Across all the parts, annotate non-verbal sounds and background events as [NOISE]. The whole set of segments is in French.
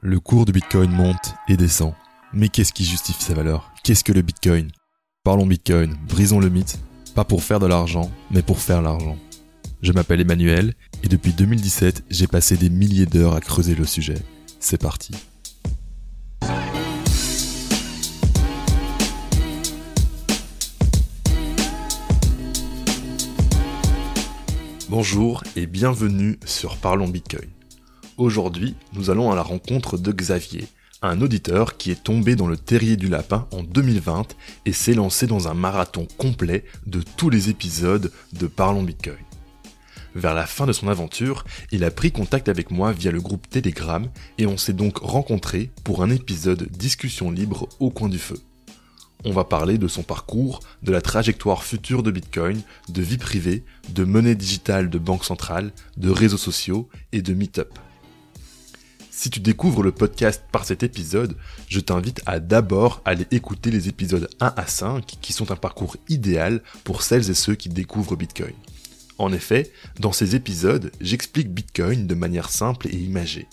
Le cours du Bitcoin monte et descend. Mais qu'est-ce qui justifie sa valeur? Qu'est-ce que le Bitcoin? Parlons Bitcoin, brisons le mythe, pas pour faire de l'argent, mais pour faire l'argent. Je m'appelle Emmanuel et depuis 2017, j'ai passé des milliers d'heures à creuser le sujet. C'est parti. Bonjour et bienvenue sur Parlons Bitcoin. Aujourd'hui, nous allons à la rencontre de Xavier, un auditeur qui est tombé dans le terrier du lapin en 2020 et s'est lancé dans un marathon complet de tous les épisodes de Parlons Bitcoin. Vers la fin de son aventure, il a pris contact avec moi via le groupe Telegram et on s'est donc rencontrés pour un épisode discussion libre au coin du feu. On va parler de son parcours, de la trajectoire future de Bitcoin, de vie privée, de monnaie digitale de banque centrale, de réseaux sociaux et de Meetup. Si tu découvres le podcast par cet épisode, je t'invite à d'abord aller écouter les épisodes 1 à 5 qui sont un parcours idéal pour celles et ceux qui découvrent Bitcoin. En effet, dans ces épisodes, j'explique Bitcoin de manière simple et imagée.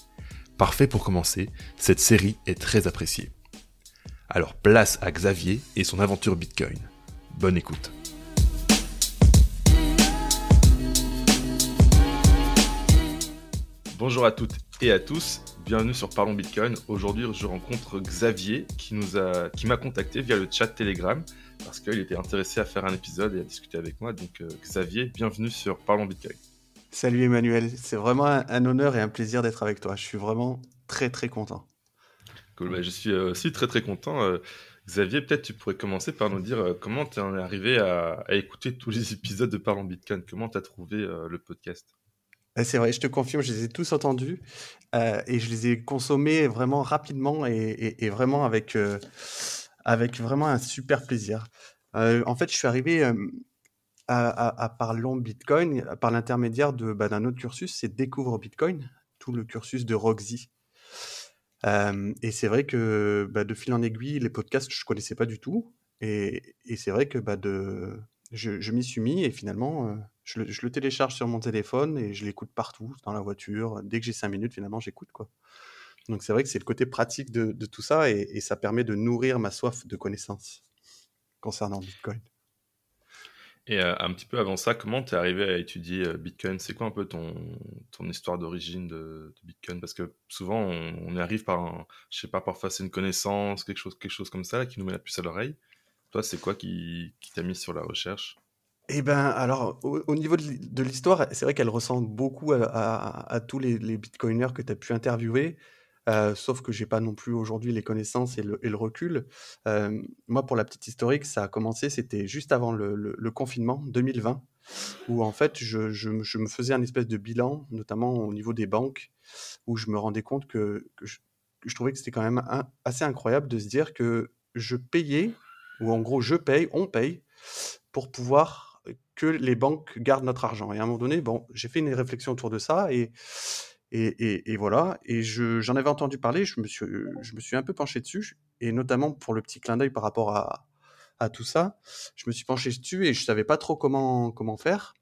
Parfait pour commencer, cette série est très appréciée. Alors place à Xavier et son aventure Bitcoin. Bonne écoute. Bonjour à toutes et à tous, bienvenue sur Parlons Bitcoin. Aujourd'hui, je rencontre Xavier qui nous a, qui m'a contacté via le chat Telegram parce qu'il était intéressé à faire un épisode et à discuter avec moi. Donc, euh, Xavier, bienvenue sur Parlons Bitcoin. Salut Emmanuel, c'est vraiment un, honneur et un plaisir d'être avec toi. Je suis vraiment très très content. Cool, bah, je suis euh, aussi très très content. Euh, Xavier, peut-être tu pourrais commencer par nous dire comment tu es arrivé à, à, écouter tous les [LAUGHS] épisodes de Parlons Bitcoin? Comment tu as trouvé le podcast? C'est vrai, je te confirme, je les ai tous entendus euh, et je les ai consommés vraiment rapidement et, vraiment avec, euh, avec vraiment un super plaisir. Euh, en fait, je suis arrivé à, à, à, Parlons Bitcoin par l'intermédiaire bah, d'un autre cursus, c'est Découvre Bitcoin, tout le cursus de Roxy. et c'est vrai que bah, de fil en aiguille, les podcasts, je connaissais pas du tout. Et, c'est vrai que bah, de, je m'y suis mis et finalement je le, télécharge sur mon téléphone et je l'écoute partout, dans la voiture. Dès que j'ai cinq minutes, finalement, j'écoute. quoi. Donc c'est vrai que c'est le côté pratique de, tout ça et, ça permet de nourrir ma soif de connaissances concernant Bitcoin. Et euh, un petit peu avant ça, comment tu es arrivé à étudier euh, Bitcoin? C'est quoi un peu ton, histoire d'origine de, Bitcoin? Parce que souvent, on, y arrive par, un, je sais pas, parfois c'est une connaissance, quelque chose, quelque chose comme ça qui nous met la puce à l'oreille. Toi, c'est quoi qui t'a mis sur la recherche? Eh ben, alors, au, niveau de l'histoire, c'est vrai qu'elle ressemble beaucoup à, tous les, bitcoiners que tu as pu interviewer, euh, sauf que j'ai pas non plus aujourd'hui les connaissances et le, recul. Euh, moi, pour la petite historique, ça a commencé, c'était juste avant le, confinement 2020, où en fait, je, me faisais un espèce de bilan, notamment au niveau des banques, où je me rendais compte que, je, trouvais que c'était quand même assez incroyable de se dire que je payais, ou en gros, je paye, on paye, pour pouvoir que les banques gardent notre argent. Et à un moment donné, bon, j'ai fait une réflexion autour de ça et, et, et, voilà. Et j'en avais entendu parler, je me, suis, je me suis un peu penché dessus, et notamment pour le petit clin d'œil par rapport à, à tout ça, je me suis penché dessus et je savais pas trop comment, comment faire.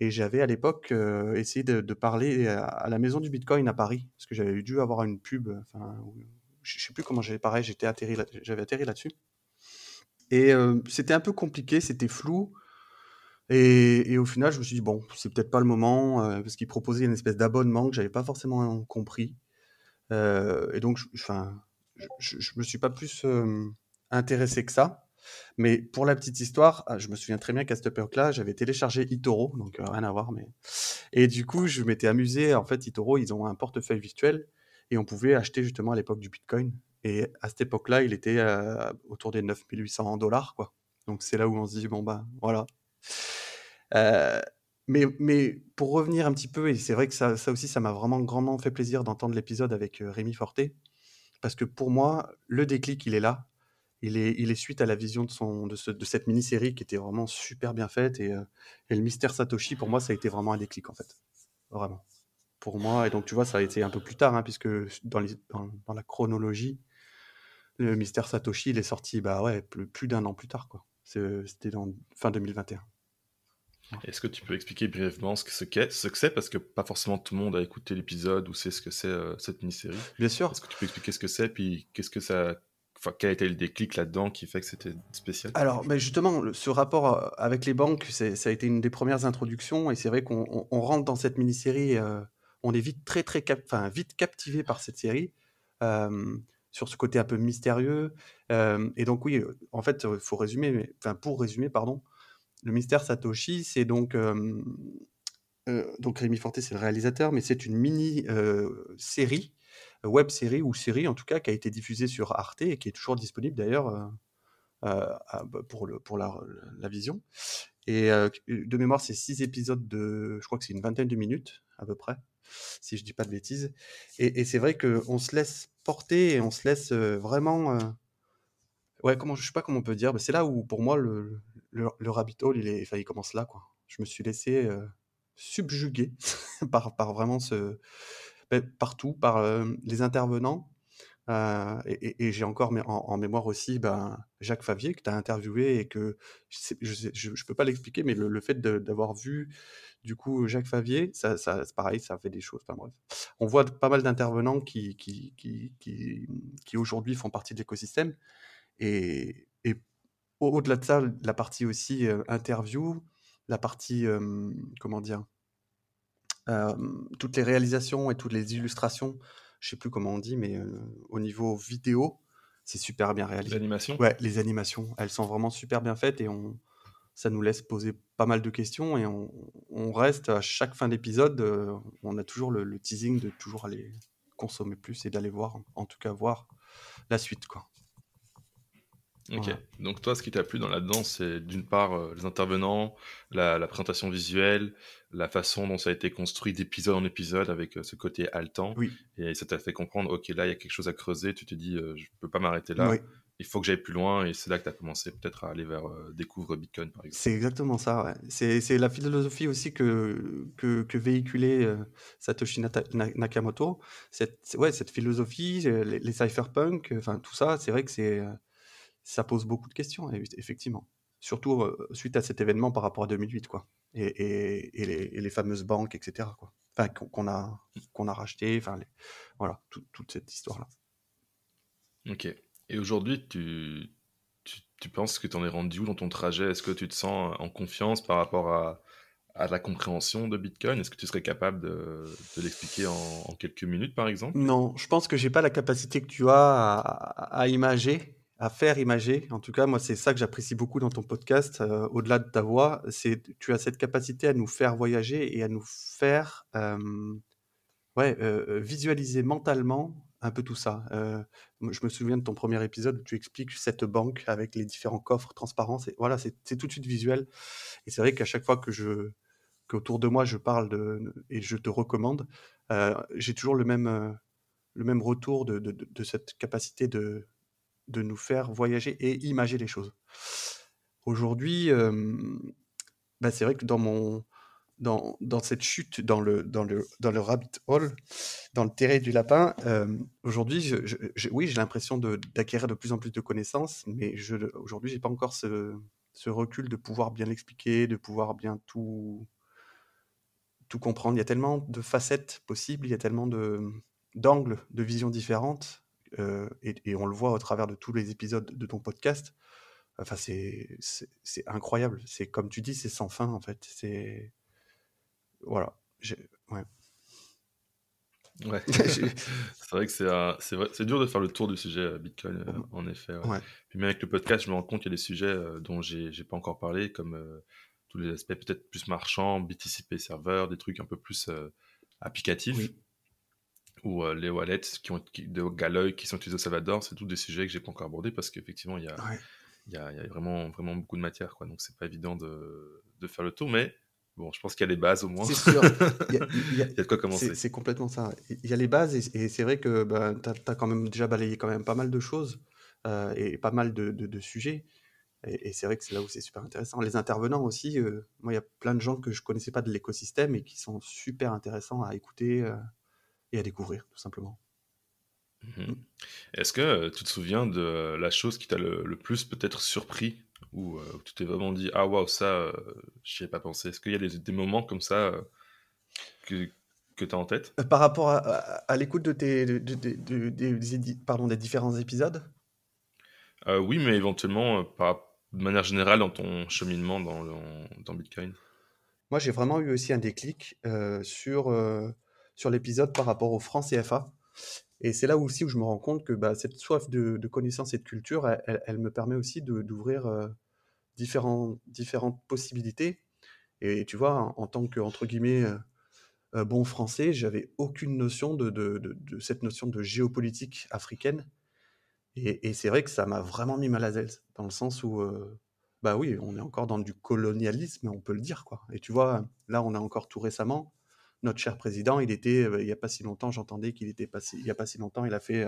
Et j'avais à l'époque euh, essayé de, parler à, la maison du Bitcoin à Paris, parce que j'avais dû avoir une pub, enfin, je sais plus comment j'avais pareil, j'avais atterri là-dessus. Et euh, c'était un peu compliqué, c'était flou. Et, au final, je me suis dit, bon, c'est peut-être pas le moment, euh, parce qu'il proposait une espèce d'abonnement que j'avais pas forcément compris. Euh, et donc, enfin, je, je, me suis pas plus euh, intéressé que ça. Mais pour la petite histoire, ah, je me souviens très bien qu'à cette époque-là, j'avais téléchargé eToro, donc rien à voir. Mais... Et du coup, je m'étais amusé. En fait, eToro, ils ont un portefeuille virtuel et on pouvait acheter justement à l'époque du Bitcoin. Et à cette époque-là, il était autour des 9800 dollars. Donc c'est là où on se dit, bon, bah voilà, euh, mais, pour revenir un petit peu, et c'est vrai que ça, aussi, ça m'a vraiment grandement fait plaisir d'entendre l'épisode avec euh, Rémi Forté, parce que pour moi, le déclic, il est là. Il est, suite à la vision de, cette mini-série qui était vraiment super bien faite. Et, euh, et, le mystère Satoshi, pour moi, ça a été vraiment un déclic, en fait. Vraiment. Pour moi, et donc tu vois, ça a été un peu plus tard, hein, puisque dans, la chronologie, le mystère Satoshi, il est sorti bah ouais, plus, d'un an plus tard. quoi. C'était fin 2021. Est-ce que tu peux expliquer brièvement ce que c'est, ce que c'est? Parce que pas forcément tout le monde a écouté l'épisode ou sait ce que c'est cette mini-série. Bien sûr. Est-ce que tu peux expliquer ce que c'est? Puis qu'est-ce que ça Enfin, quel a été le déclic là-dedans qui fait que c'était spécial? Alors, ben justement, ce rapport avec les banques, ça a été une des premières introductions, et c'est vrai qu'on rentre dans cette mini-série, on est vite très très enfin, vite captivé par cette série, sur ce côté un peu mystérieux. et donc oui, en fait, il faut résumer, enfin pour résumer, pardon, le mystère Satoshi, c'est donc donc Rémi Forté, c'est le réalisateur, mais c'est une mini série web série ou série en tout cas qui a été diffusée sur Arte et qui est toujours disponible d'ailleurs euh, euh, bah, pour, le, pour la, vision. Et euh, de mémoire, c'est six épisodes de, je crois que c'est une vingtaine de minutes à peu près, si je dis pas de bêtises. Et, et c'est vrai qu'on se laisse porter et on se laisse vraiment. Ouais, comment, je sais pas comment on peut dire, mais c'est là où pour moi le, le, le rabbit hole il, est, il commence là. Quoi. Je me suis laissé subjuguer [LAUGHS] par, vraiment ce, ben, partout, par les intervenants. et, j'ai encore en, mémoire aussi ben, Jacques Favier que tu as interviewé et que je ne peux pas l'expliquer, mais le, fait d'avoir vu du coup Jacques Favier, ça, ça pareil, ça fait des choses. Enfin, bref. On voit pas mal d'intervenants qui aujourd'hui font partie de l'écosystème. Et, et au-delà de ça, la partie aussi interview, la partie, comment dire, toutes les réalisations et toutes les illustrations, je sais plus comment on dit, mais au niveau vidéo, c'est super bien réalisé. Les animations? Ouais, les animations, elles sont vraiment super bien faites et on, ça nous laisse poser pas mal de questions et on, reste à chaque fin d'épisode, on a toujours le, le, teasing de toujours aller consommer plus et d'aller voir, en tout cas voir la suite, quoi. Ok. Donc toi, ce qui t'a plu dans la danse, c'est d'une part euh, les intervenants, la, présentation visuelle, la façon dont ça a été construit d'épisode en épisode avec euh, ce côté haletant. Oui. Et ça t'a fait comprendre, ok, là, il y a quelque chose à creuser. Tu te dis, euh, je peux pas m'arrêter là. Il faut que j'aille plus loin. Et c'est là que tu as commencé peut-être à aller vers Découvre Bitcoin, par exemple. C'est exactement ça. Ouais. C'est la philosophie aussi que, que, que véhiculait Satoshi Nakamoto. Cette, ouais, cette philosophie, les, les cypherpunk, enfin tout ça, c'est vrai que c'est ça pose beaucoup de questions, effectivement. Surtout suite à cet événement par rapport à 2008, quoi. Et, les, fameuses banques, etc. Quoi. Enfin, qu'on a, qu'on a racheté, enfin, voilà, toute cette histoire-là. Ok. Et aujourd'hui, tu, tu, penses que tu en es rendu où dans ton trajet? Est-ce que tu te sens en confiance par rapport à, à la compréhension de Bitcoin? Est-ce que tu serais capable de, l'expliquer en, quelques minutes, par exemple? Non, je pense que j'ai pas la capacité que tu as à, à imager à faire imager. En tout cas, moi, c'est ça que j'apprécie beaucoup dans ton podcast, euh, au-delà de ta voix, c'est tu as cette capacité à nous faire voyager et à nous faire ouais, euh, visualiser mentalement un peu tout ça. Euh, je me souviens de ton premier épisode où tu expliques cette banque avec les différents coffres transparents. C'est, voilà, c'est, tout de suite visuel. Et c'est vrai qu'à chaque fois que je qu'autour de moi je parle de, et je te recommande, j'ai toujours le même, le même retour de, de cette capacité de, de nous faire voyager et imager les choses. Aujourd'hui, bah, c'est vrai que dans mon dans, dans, cette chute dans le, dans, le, dans le rabbit hole, dans le terrain du lapin, aujourd'hui, je, oui, j'ai l'impression d'acquérir de, plus en plus de connaissances, mais aujourd'hui, j'ai pas encore ce, ce, recul de pouvoir bien l'expliquer, de pouvoir bien tout, tout comprendre. Il y a tellement de facettes possibles, il y a tellement d'angles, de visions différentes euh, et, on le voit au travers de tous les épisodes de ton podcast. Enfin, c'est incroyable. C'est comme tu dis, c'est sans fin en fait. C'est voilà. Ouais. Ouais. [LAUGHS] [LAUGHS] c'est vrai que c'est dur de faire le tour du sujet euh, Bitcoin, euh, en effet. Puis même avec le podcast, je me rends compte qu'il y a des sujets dont j'ai pas encore parlé, comme tous les aspects peut-être plus marchands, BTCP serveur, des trucs un peu plus applicatifs ou euh, les wallets qui ont, de Galoy qui sont utilisés au Salvador, c'est tous des sujets que j'ai pas encore abordés parce qu'effectivement, il y a, il y, a, y a, vraiment, vraiment beaucoup de matière. Quoi. Donc, c'est pas évident de, de, faire le tour, mais bon, je pense qu'il y a les bases au moins. C'est sûr. Il y, a, [LAUGHS] de quoi commencer. C'est complètement ça. Il y a les bases et, c'est vrai que bah, tu as, quand même déjà balayé quand même pas mal de choses euh, et pas mal de, de, sujets. Et, c'est vrai que c'est là où c'est super intéressant. Les intervenants aussi, euh, moi, il y a plein de gens que je connaissais pas de l'écosystème et qui sont super intéressants à écouter et à découvrir, tout simplement. Mhm. Est-ce que euh, tu te souviens de la chose qui t'a le, plus peut-être surpris où, tu t'es vraiment dit ah waouh ça j'y ai pas pensé est-ce qu'il y a des, des moments comme ça que, que tu as en tête? Par rapport à, à, l'écoute de tes, de, de, des, pardon, des différents épisodes? Oui, mais éventuellement, par, de manière générale, dans ton cheminement dans, dans Bitcoin Moi, j'ai vraiment eu aussi un déclic sur, sur l'épisode par rapport au franc CFA. Et c'est là aussi où je me rends compte que bah, cette soif de, de, connaissance et de culture, elle, me permet aussi d'ouvrir différents, différentes possibilités. Et tu vois, en, tant que, entre guillemets, euh, bon français, j'avais aucune notion de, de, cette notion de géopolitique africaine. Et, c'est vrai que ça m'a vraiment mis mal à l'aise, dans le sens où, euh, bah oui, on est encore dans du colonialisme, on peut le dire, quoi. Et tu vois, là, on a encore tout récemment, notre cher président, il était, euh, il n'y a pas si longtemps, j'entendais qu'il était passé, il n'y a pas si longtemps, il a fait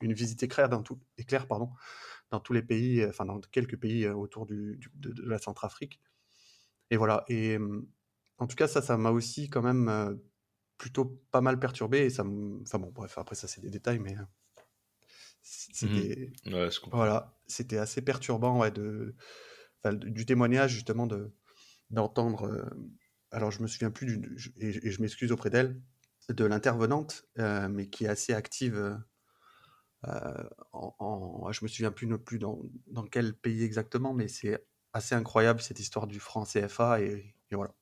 une visite éclair dans, tout, éclair, pardon, dans tous les pays, enfin dans quelques pays autour du, de, de, la Centrafrique. Et voilà. Et en tout cas, ça, ça m'a aussi quand même plutôt pas mal perturbé. Et ça Enfin bon, bref, après ça, c'est des détails, mais mmh c'était voilà, c'était assez perturbant ouais, de... du témoignage justement de d'entendre. Alors, je me souviens plus du... et, je m'excuse auprès d'elle de l'intervenante, mais qui est assez active. en, en, je me souviens plus non plus dans, dans quel pays exactement, mais c'est assez incroyable cette histoire du franc CFA et voilà.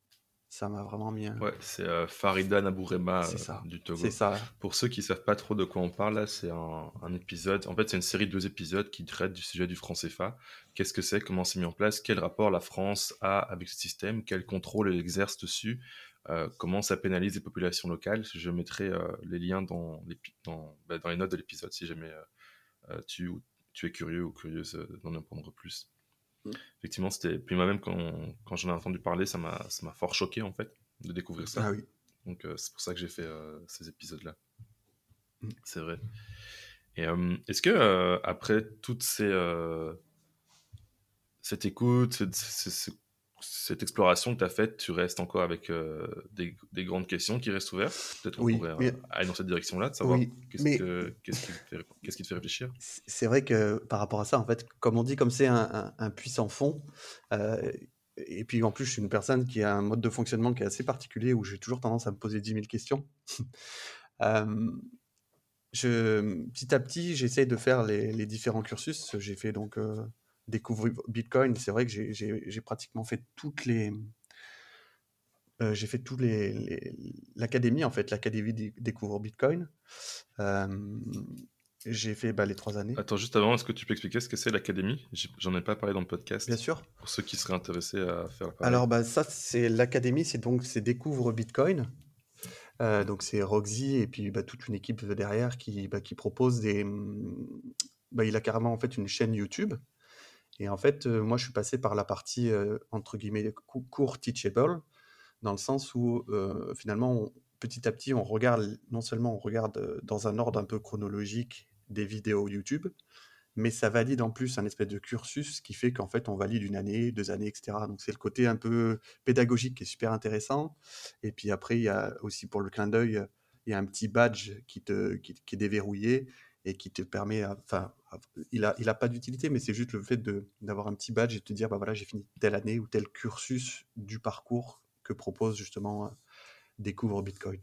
Ça m'a vraiment mis. Ouais, c'est euh, Farida Nabourema euh, du Togo. C'est ça. Pour ceux qui savent pas trop de quoi on parle, là, c'est un, épisode. En fait, c'est une série de deux épisodes qui traitent du sujet du franc CFA. Qu'est-ce que c'est? Comment c'est mis en place? Quel rapport la France a avec ce système? Quel contrôle elle exerce dessus? Euh, Comment ça pénalise les populations locales? Je mettrai les liens dans les, dans, bah, dans les notes de l'épisode si jamais tu, tu es curieux ou curieuse d'en apprendre plus. Mm. Effectivement, c'était. Puis moi-même, quand, quand j'en ai entendu parler, ça m'a fort choqué, en fait, de découvrir ça. Ah oui. Donc, euh, c'est pour ça que j'ai fait euh, ces épisodes-là. Mm. C'est vrai. Et euh, est-ce que, après toutes ces. cette écoute, ce, cette exploration que tu as faite, tu restes encore avec euh, des, des, grandes questions qui restent ouvertes? Peut-être qu'on pourrait euh, aller dans cette direction-là, de savoir qu'est-ce, qui te fait réfléchir? C'est vrai que par rapport à ça, en fait, comme on dit, comme c'est un, un, puissant fond, euh, et puis en plus, je suis une personne qui a un mode de fonctionnement qui est assez particulier, où j'ai toujours tendance à me poser 10 000 questions. [LAUGHS] je, petit à petit, j'essaye de faire les, les différents cursus. J'ai fait donc découvrir Bitcoin, c'est vrai que j'ai pratiquement fait toutes les. Euh, j'ai fait tous les. L'académie, en fait, l'académie découvre Bitcoin. Euh, j'ai fait bah, les trois années. Attends, juste avant, est-ce que tu peux expliquer ce que c'est l'académie? J'en ai pas parlé dans le podcast. Bien sûr. Pour ceux qui seraient intéressés à faire. Alors, bah, ça, c'est l'académie, c'est donc c'est découvre Bitcoin. Euh, donc c'est Roxy et puis bah, toute une équipe derrière qui, bah, qui propose des. Bah, il a carrément en fait une chaîne YouTube et en fait, moi, je suis passé par la partie, entre guillemets, court teachable, dans le sens où, finalement, petit à petit, on regarde, non seulement on regarde dans un ordre un peu chronologique des vidéos YouTube, mais ça valide en plus un espèce de cursus qui fait qu'en fait, on valide une année, deux années, etc. Donc, c'est le côté un peu pédagogique qui est super intéressant. Et puis après, il y a aussi pour le clin d'œil, il y a un petit badge qui, te, qui est déverrouillé et qui te permet, enfin, il a, il a pas d'utilité, mais c'est juste le fait d'avoir un petit badge et de te dire, bah voilà, j'ai fini telle année ou tel cursus du parcours que propose justement euh, Découvre Bitcoin.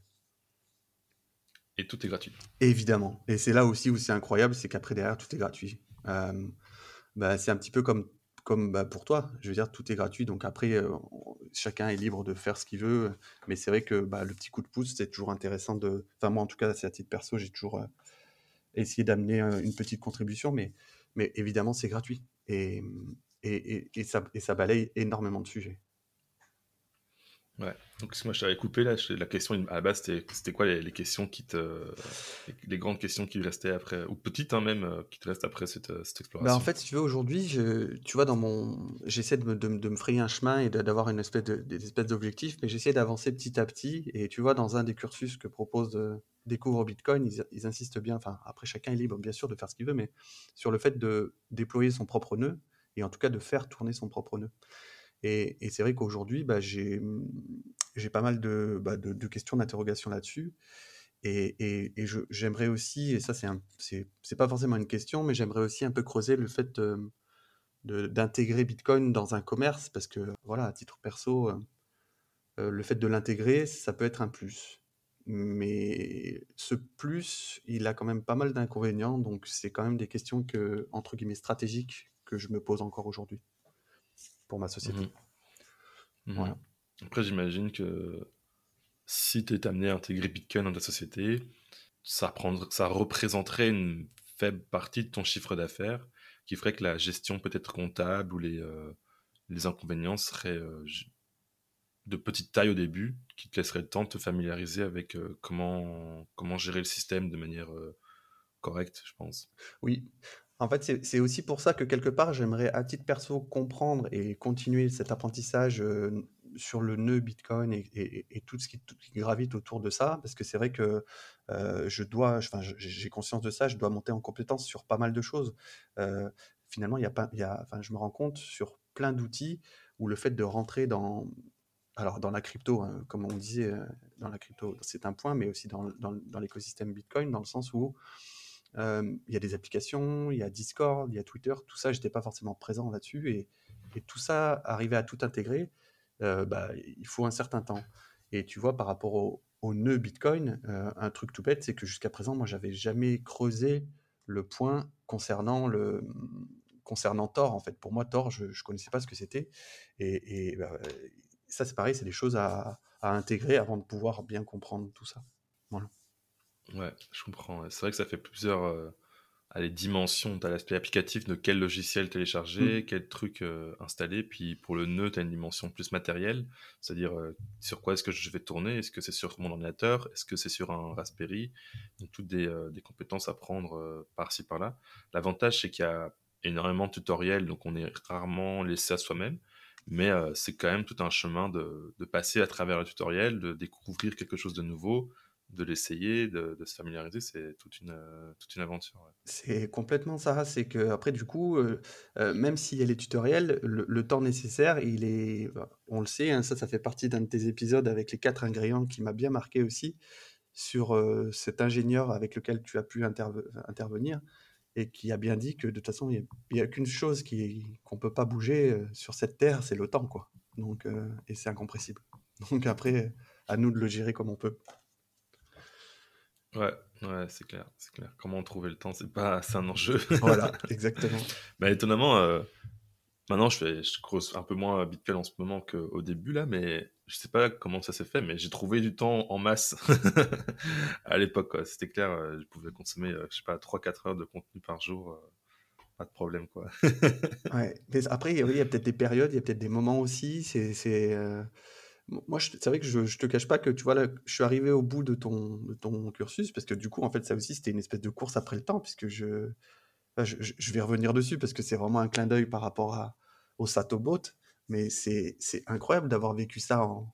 Et tout est gratuit. Évidemment. Et c'est là aussi où c'est incroyable, c'est qu'après derrière, tout est gratuit. Euh, bah, c'est un petit peu comme, comme bah, pour toi. Je veux dire, tout est gratuit. Donc après, euh, chacun est libre de faire ce qu'il veut. Mais c'est vrai que bah, le petit coup de pouce, c'est toujours intéressant de. Enfin, moi, en tout cas, c'est à titre perso, j'ai toujours essayer d'amener une petite contribution, mais, évidemment, c'est gratuit. Et, et ça balaye énormément de sujets. Ouais, donc moi je t'avais coupé là, la question à la base c'était quoi les, questions qui te. Les, grandes questions qui restaient après, ou petites hein, même, euh, qui te restent après cette, euh, cette exploration bah En fait, si tu veux, aujourd'hui, tu vois, dans mon. J'essaie de me, de, me frayer un chemin et d'avoir une espèce de, des espèces d'objectifs, mais j'essaie d'avancer petit à petit. Et tu vois, dans un des cursus que propose euh, Découvre Bitcoin, ils, ils, insistent bien, enfin, après chacun est libre bien sûr de faire ce qu'il veut, mais sur le fait de déployer son propre nœud, et en tout cas de faire tourner son propre nœud. Et, c'est vrai qu'aujourd'hui, bah, j'ai pas mal de, bah, questions, d'interrogations là-dessus. Et, j'aimerais aussi, et ça c'est pas forcément une question, mais j'aimerais aussi un peu creuser le fait d'intégrer Bitcoin dans un commerce parce que, voilà, à titre perso, le fait de l'intégrer, ça peut être un plus. Mais ce plus, il a quand même pas mal d'inconvénients, donc c'est quand même des questions que, entre guillemets, stratégiques que je me pose encore aujourd'hui pour ma société. Mmh. Mmh. Voilà. Après, j'imagine que si tu es amené à intégrer Bitcoin dans ta société, ça, ça représenterait une faible partie de ton chiffre d'affaires qui ferait que la gestion peut-être comptable ou les, euh, les inconvénients seraient euh, de petite taille au début, qui te laisserait le temps de te familiariser avec euh, comment, comment gérer le système de manière correcte, je pense. Oui. En fait, c'est aussi pour ça que quelque part, j'aimerais à titre perso comprendre et continuer cet apprentissage sur le nœud Bitcoin et, tout ce qui, gravite autour de ça, parce que c'est vrai que je dois, j'ai conscience de ça, je dois monter en compétence sur pas mal de choses. Finalement, il y a y a, je me rends compte sur plein d'outils où le fait de rentrer dans, alors dans la crypto, hein, comme on disait, dans la crypto, c'est un point, mais aussi dans, dans, l'écosystème Bitcoin, dans le sens où il y a des applications, il y a Discord, il y a Twitter, tout ça, j'étais pas forcément présent là-dessus, et, tout ça, arriver à tout intégrer, bah, il faut un certain temps. Et tu vois, par rapport au, nœud Bitcoin, un truc tout bête, c'est que jusqu'à présent, moi, j'avais jamais creusé le point concernant le concernant Tor. En fait, pour moi, Tor, je, ne connaissais pas ce que c'était. Et, bah, ça, c'est pareil, c'est des choses à, intégrer avant de pouvoir bien comprendre tout ça. Voilà. Ouais, je comprends. C'est vrai que ça fait plusieurs euh, dimensions, tu as l'aspect applicatif de quel logiciel télécharger, mm. quel truc euh, installer, puis pour le nœud, tu as une dimension plus matérielle, c'est-à-dire euh, sur quoi est-ce que je vais tourner, est-ce que c'est sur mon ordinateur, est-ce que c'est sur un Raspberry, donc toutes des, euh, des compétences à prendre par-ci par-là. L'avantage, c'est qu'il y a énormément de tutoriels, donc on est rarement laissé à soi-même, mais c'est quand même tout un chemin de, de passer à travers le tutoriel, de découvrir quelque chose de nouveau, de l'essayer, de, se familiariser, c'est toute une, euh, toute une aventure. C'est complètement ça. C'est que après, du coup, euh, euh, même s'il y a les tutoriels, le, temps nécessaire, il est, bah, on le sait, hein, ça, ça fait partie d'un de tes épisodes avec les quatre ingrédients qui m'a bien marqué aussi sur cet ingénieur avec lequel tu as pu intervenir et qui a bien dit que de toute façon, il n'y a, qu'une chose qu'on peut pas bouger sur cette terre, c'est le temps, quoi. Donc, et c'est incompressible. Donc après, à nous de le gérer comme on peut. Ouais, ouais, c'est clair, c'est clair. Comment trouver le temps, c'est pas, [LAUGHS] c'est un enjeu. voilà, [LAUGHS] exactement. bah, étonnamment, euh, maintenant je fais, je creuse un peu moins Bitcoin en ce moment qu'au début là, mais je sais pas comment ça s'est fait, mais j'ai trouvé du temps en masse [LAUGHS] à l'époque. C'était clair, euh, je pouvais consommer, euh, je sais pas, 3-4 heures de contenu par jour. pas de problème, quoi. ouais, mais après, il y a peut-être des périodes, il y a peut-être des moments aussi. C'est, c'est moi, c'est vrai que je, je te cache pas que tu vois, là, je suis arrivé au bout de ton, de ton cursus parce que du coup, en fait, ça aussi, c'était une espèce de course après le temps, puisque je, je, je vais revenir dessus parce que c'est vraiment un clin d'œil par rapport à, au Satobot, mais c'est incroyable d'avoir vécu ça en.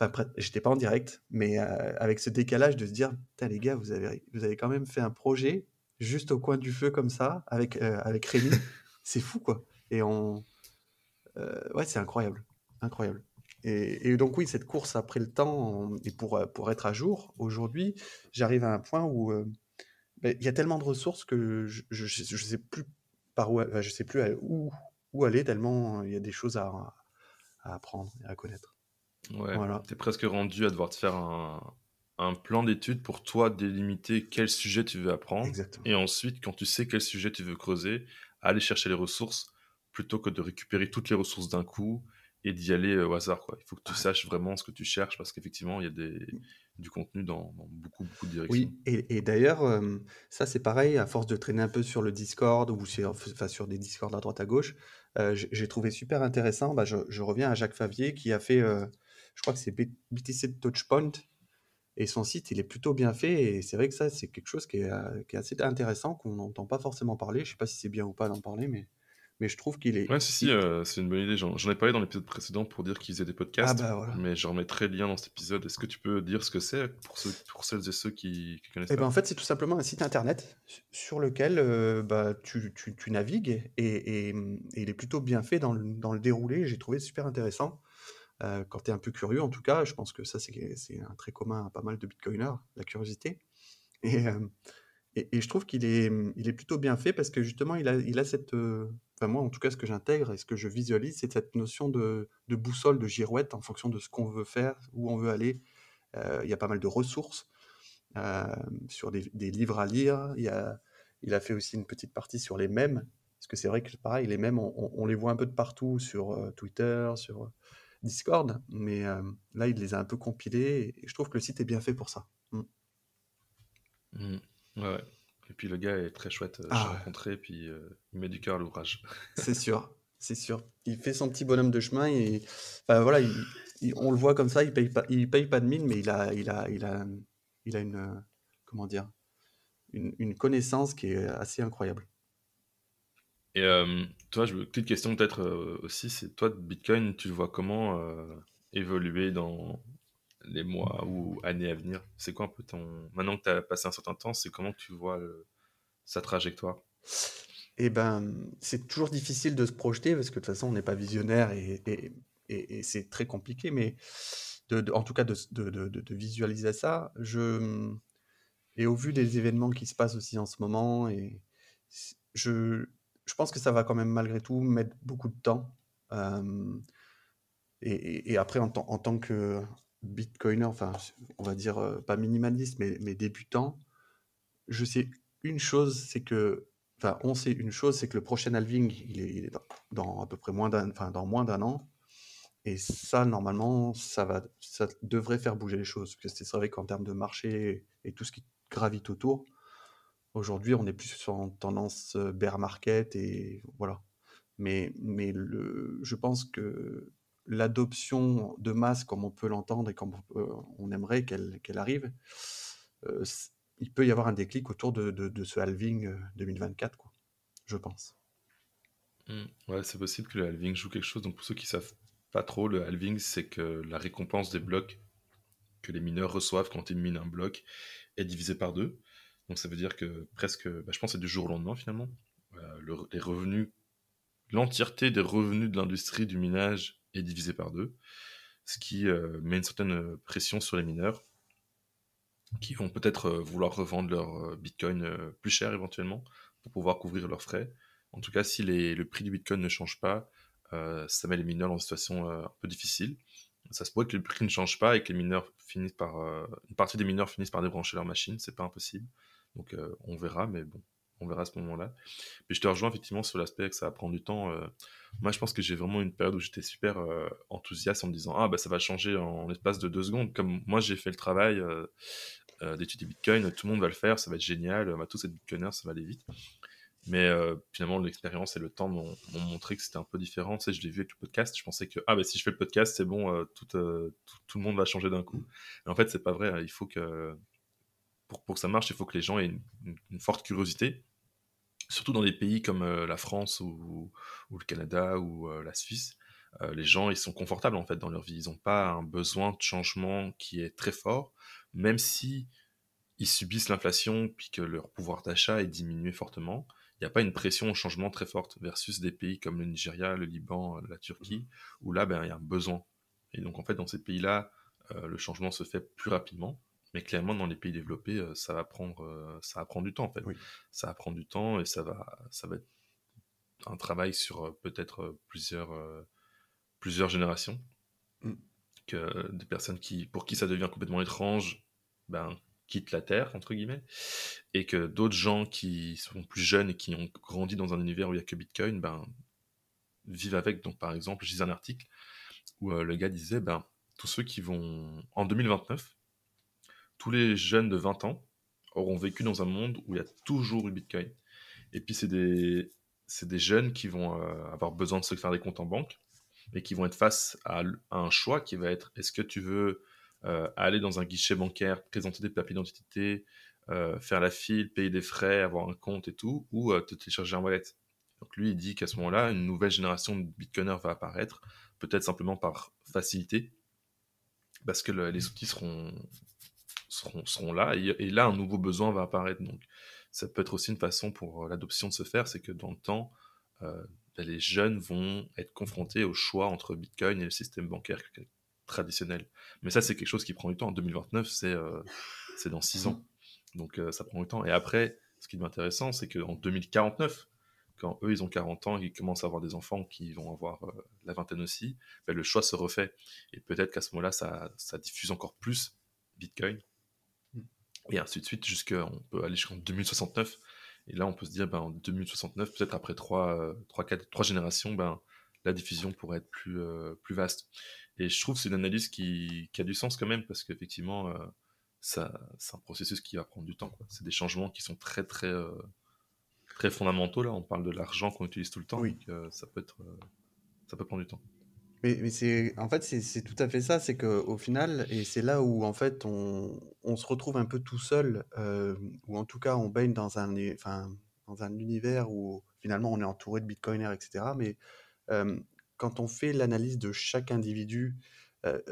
Enfin, j'étais pas en direct, mais euh, avec ce décalage de se dire, les gars, vous avez, vous avez quand même fait un projet juste au coin du feu comme ça, avec, euh, avec Rémi. [LAUGHS] c'est fou, quoi. Et on. Euh, ouais, c'est incroyable. Incroyable. Et, donc oui, cette course après le temps, et pour, pour être à jour, aujourd'hui, j'arrive à un point où euh, ben, il y a tellement de ressources que je ne sais plus par où, je sais plus où, où aller, tellement il y a des choses à, à apprendre et à connaître. Ouais, tu es presque rendu à devoir te faire un, un plan d'études pour toi délimiter quel sujet tu veux apprendre. Exactement. Et ensuite, quand tu sais quel sujet tu veux creuser, aller chercher les ressources plutôt que de récupérer toutes les ressources d'un coup et d'y aller euh, au hasard. Quoi. Il faut que tu saches vraiment ce que tu cherches parce qu'effectivement, il y a des, du contenu dans, beaucoup, beaucoup de directions. Oui, et, et d'ailleurs, euh, ça c'est pareil, à force de traîner un peu sur le Discord ou sur, enfin, sur des Discords à droite à gauche, euh, j'ai trouvé super intéressant. Bah, je, je, reviens à Jacques Favier qui a fait, je crois que c'est BTC Touchpoint. Et son site, il est plutôt bien fait. Et c'est vrai que ça, c'est quelque chose qui est, qui est assez intéressant, qu'on n'entend pas forcément parler. Je ne sais pas si c'est bien ou pas d'en parler, mais mais je trouve qu'il est. Ouais, si, si, euh, c'est une bonne idée. J'en ai parlé dans l'épisode précédent pour dire qu'ils faisaient des podcasts, ah bah, voilà. mais je remettrai le lien dans cet épisode. Est-ce que tu peux dire ce que c'est pour, ceux, pour celles et ceux qui, qui connaissent eh ben, En fait, c'est tout simplement un site internet sur lequel euh, bah, tu, tu, tu, navigues et, et, il est plutôt bien fait dans le, dans le déroulé. J'ai trouvé super intéressant. Euh, quand tu es un peu curieux, en tout cas, je pense que ça, c'est un trait commun à pas mal de bitcoiners, la curiosité. Et, et, je trouve qu'il est, il est plutôt bien fait parce que justement, il a, cette. Enfin, moi, en tout cas, ce que j'intègre et ce que je visualise, c'est cette notion de, boussole, de girouette en fonction de ce qu'on veut faire, où on veut aller. il y a pas mal de ressources sur des, livres à lire. Il, a, fait aussi une petite partie sur les mèmes. Parce que c'est vrai que pareil, les mèmes, on, les voit un peu de partout sur Twitter, sur Discord, mais là, il les a un peu compilés et je trouve que le site est bien fait pour ça. Mmh. Mmh. Ouais, Et puis le gars est très chouette. Euh, ah rencontré, puis il met du cœur à l'ouvrage. [LAUGHS] c'est sûr, c'est sûr. Il fait son petit bonhomme de chemin et enfin, voilà, on le voit comme ça, il paye pas, il paye pas de mine, mais il a, il a, il a, il a une, comment dire, une, une connaissance qui est assez incroyable. Et euh, toi, je, petite question peut-être aussi, c'est toi, Bitcoin, tu le vois comment évoluer dans les mois ou années à venir C'est quoi un peu ton... Maintenant que tu as passé un certain temps, c'est comment tu vois sa trajectoire? Eh ben, c'est toujours difficile de se projeter parce que de toute façon, on n'est pas visionnaire et, et, et, c'est très compliqué, mais de, en tout cas de, de, visualiser ça. Je, et au vu des événements qui se passent aussi en ce moment, et je, je pense que ça va quand même malgré tout mettre beaucoup de temps. Euh, et, après, en, en, tant que bitcoiner, enfin, on va dire euh, pas minimaliste, mais, débutant, je sais une chose, c'est que, enfin, on sait une chose, c'est que le prochain halving, il est, dans, à peu près moins d'un, enfin, dans moins d'un an. Et ça, normalement, ça va, ça devrait faire bouger les choses. Parce que c'est vrai qu'en termes de marché et tout ce qui gravite autour, Aujourd'hui, on est plus en tendance bear market et voilà. Mais, mais le, je pense que l'adoption de masse, comme on peut l'entendre et comme on aimerait qu'elle arrive, il peut y avoir un déclic autour de, de, ce halving 2024, quoi, je pense. Mmh. Ouais, c'est possible que le halving joue quelque chose. Donc pour ceux qui savent pas trop, le halving, c'est que la récompense des blocs que les mineurs reçoivent quand ils minent un bloc est divisée par deux. Donc ça veut dire que presque, bah, je pense, c'est du jour au lendemain finalement. Euh, les revenus, l'entièreté des revenus de l'industrie du minage est divisée par deux, ce qui euh, met une certaine pression sur les mineurs qui vont peut-être euh, vouloir revendre leur bitcoin plus cher éventuellement pour pouvoir couvrir leurs frais. En tout cas, si le prix du bitcoin ne change pas, ça met les mineurs une situation un peu difficile. Ça se pourrait que le prix ne change pas et que les mineurs finissent par, une partie des mineurs finissent par débrancher leur machine, c'est pas impossible. Donc euh, on verra, mais bon, on verra à ce moment-là. Puis je te rejoins effectivement sur l'aspect que ça va prendre du temps. Euh. moi, je pense que j'ai vraiment une période où j'étais super euh, enthousiaste en me disant ah bah ça va changer en, l'espace de deux secondes. Comme moi j'ai fait le travail d'étudier Bitcoin, tout le monde va le faire, ça va être génial, va tous être Bitcoiners, ça va aller vite. Mais finalement, l'expérience et le temps m'ont montré que c'était un peu différent. Tu sais, je l'ai vu avec le podcast. Je pensais que ah bah si je fais le podcast, c'est bon, tout, tout, le monde va changer d'un coup. Mais en fait, c'est pas vrai. Il faut que pour, que ça marche, il faut que les gens aient une, forte curiosité, surtout dans des pays comme euh, la France ou, le Canada ou euh, la Suisse. Euh, les gens, ils sont confortables en fait dans leur vie. Ils n'ont pas un besoin de changement qui est très fort, même si ils subissent l'inflation puis que leur pouvoir d'achat est diminué fortement. Il n'y a pas une pression au changement très forte versus des pays comme le Nigeria, le Liban, la Turquie, où là, ben, il y a un besoin. Et donc, en fait, dans ces pays-là, le changement se fait plus rapidement. Mais clairement, dans les pays développés, euh, ça va prendre, euh, ça va prendre du temps en fait. Ça va prendre du temps et ça va, ça va être un travail sur euh, peut-être plusieurs, plusieurs générations. Mm. Que des personnes qui, pour qui ça devient complètement étrange, ben, quittent la Terre, entre guillemets. Et que d'autres gens qui sont plus jeunes et qui ont grandi dans un univers où il n'y a que Bitcoin, ben, vivent avec. Donc, par exemple, j'ai un article où le gars disait, ben, tous ceux qui vont, en 2029, tous les jeunes de 20 ans auront vécu dans un monde où il y a toujours eu Bitcoin. Et puis, c'est des, des jeunes qui vont euh, avoir besoin de se faire des comptes en banque et qui vont être face à, un choix qui va être est-ce que tu veux euh, aller dans un guichet bancaire, présenter des papiers d'identité, euh, faire la file, payer des frais, avoir un compte et tout, ou te télécharger un wallet? Donc lui, il dit qu'à ce moment-là, une nouvelle génération de Bitcoiners va apparaître, peut-être simplement par facilité, parce que les outils seront seront, là, et, là, un nouveau besoin va apparaître. Donc, ça peut être aussi une façon pour euh, l'adoption de se faire, c'est que dans le temps, euh, ben, les jeunes vont être confrontés au choix entre Bitcoin et le système bancaire traditionnel. Mais ça, c'est quelque chose qui prend du temps. En 2029, c'est euh, dans 6 ans. Donc ça prend du temps. Et après, ce qui est intéressant, c'est qu'en 2049, quand eux, ils ont 40 ans, ils commencent à avoir des enfants qui vont avoir la vingtaine aussi, ben, le choix se refait. Et peut-être qu'à ce moment-là, ça, diffuse encore plus Bitcoin. Et ainsi de suite, jusqu'on peut aller jusqu'en 2069. Et là, on peut se dire, ben, en 2069, peut-être après 3, 3, 4, 3 générations, ben, la diffusion pourrait être plus, plus vaste. Et je trouve que c'est une analyse qui, qui, a du sens quand même, parce qu'effectivement, euh, ça, c'est un processus qui va prendre du temps. C'est des changements qui sont très, très, euh, très fondamentaux. Là, on parle de l'argent qu'on utilise tout le temps, oui. donc euh, ça, peut être, ça peut prendre du temps. Mais, c'est, en fait, c'est, tout à fait ça. C'est qu'au final, et c'est là où en fait on, on, se retrouve un peu tout seul, ou en tout cas on baigne dans un, enfin, dans un univers où finalement on est entouré de bitcoiners, etc. Mais quand on fait l'analyse de chaque individu,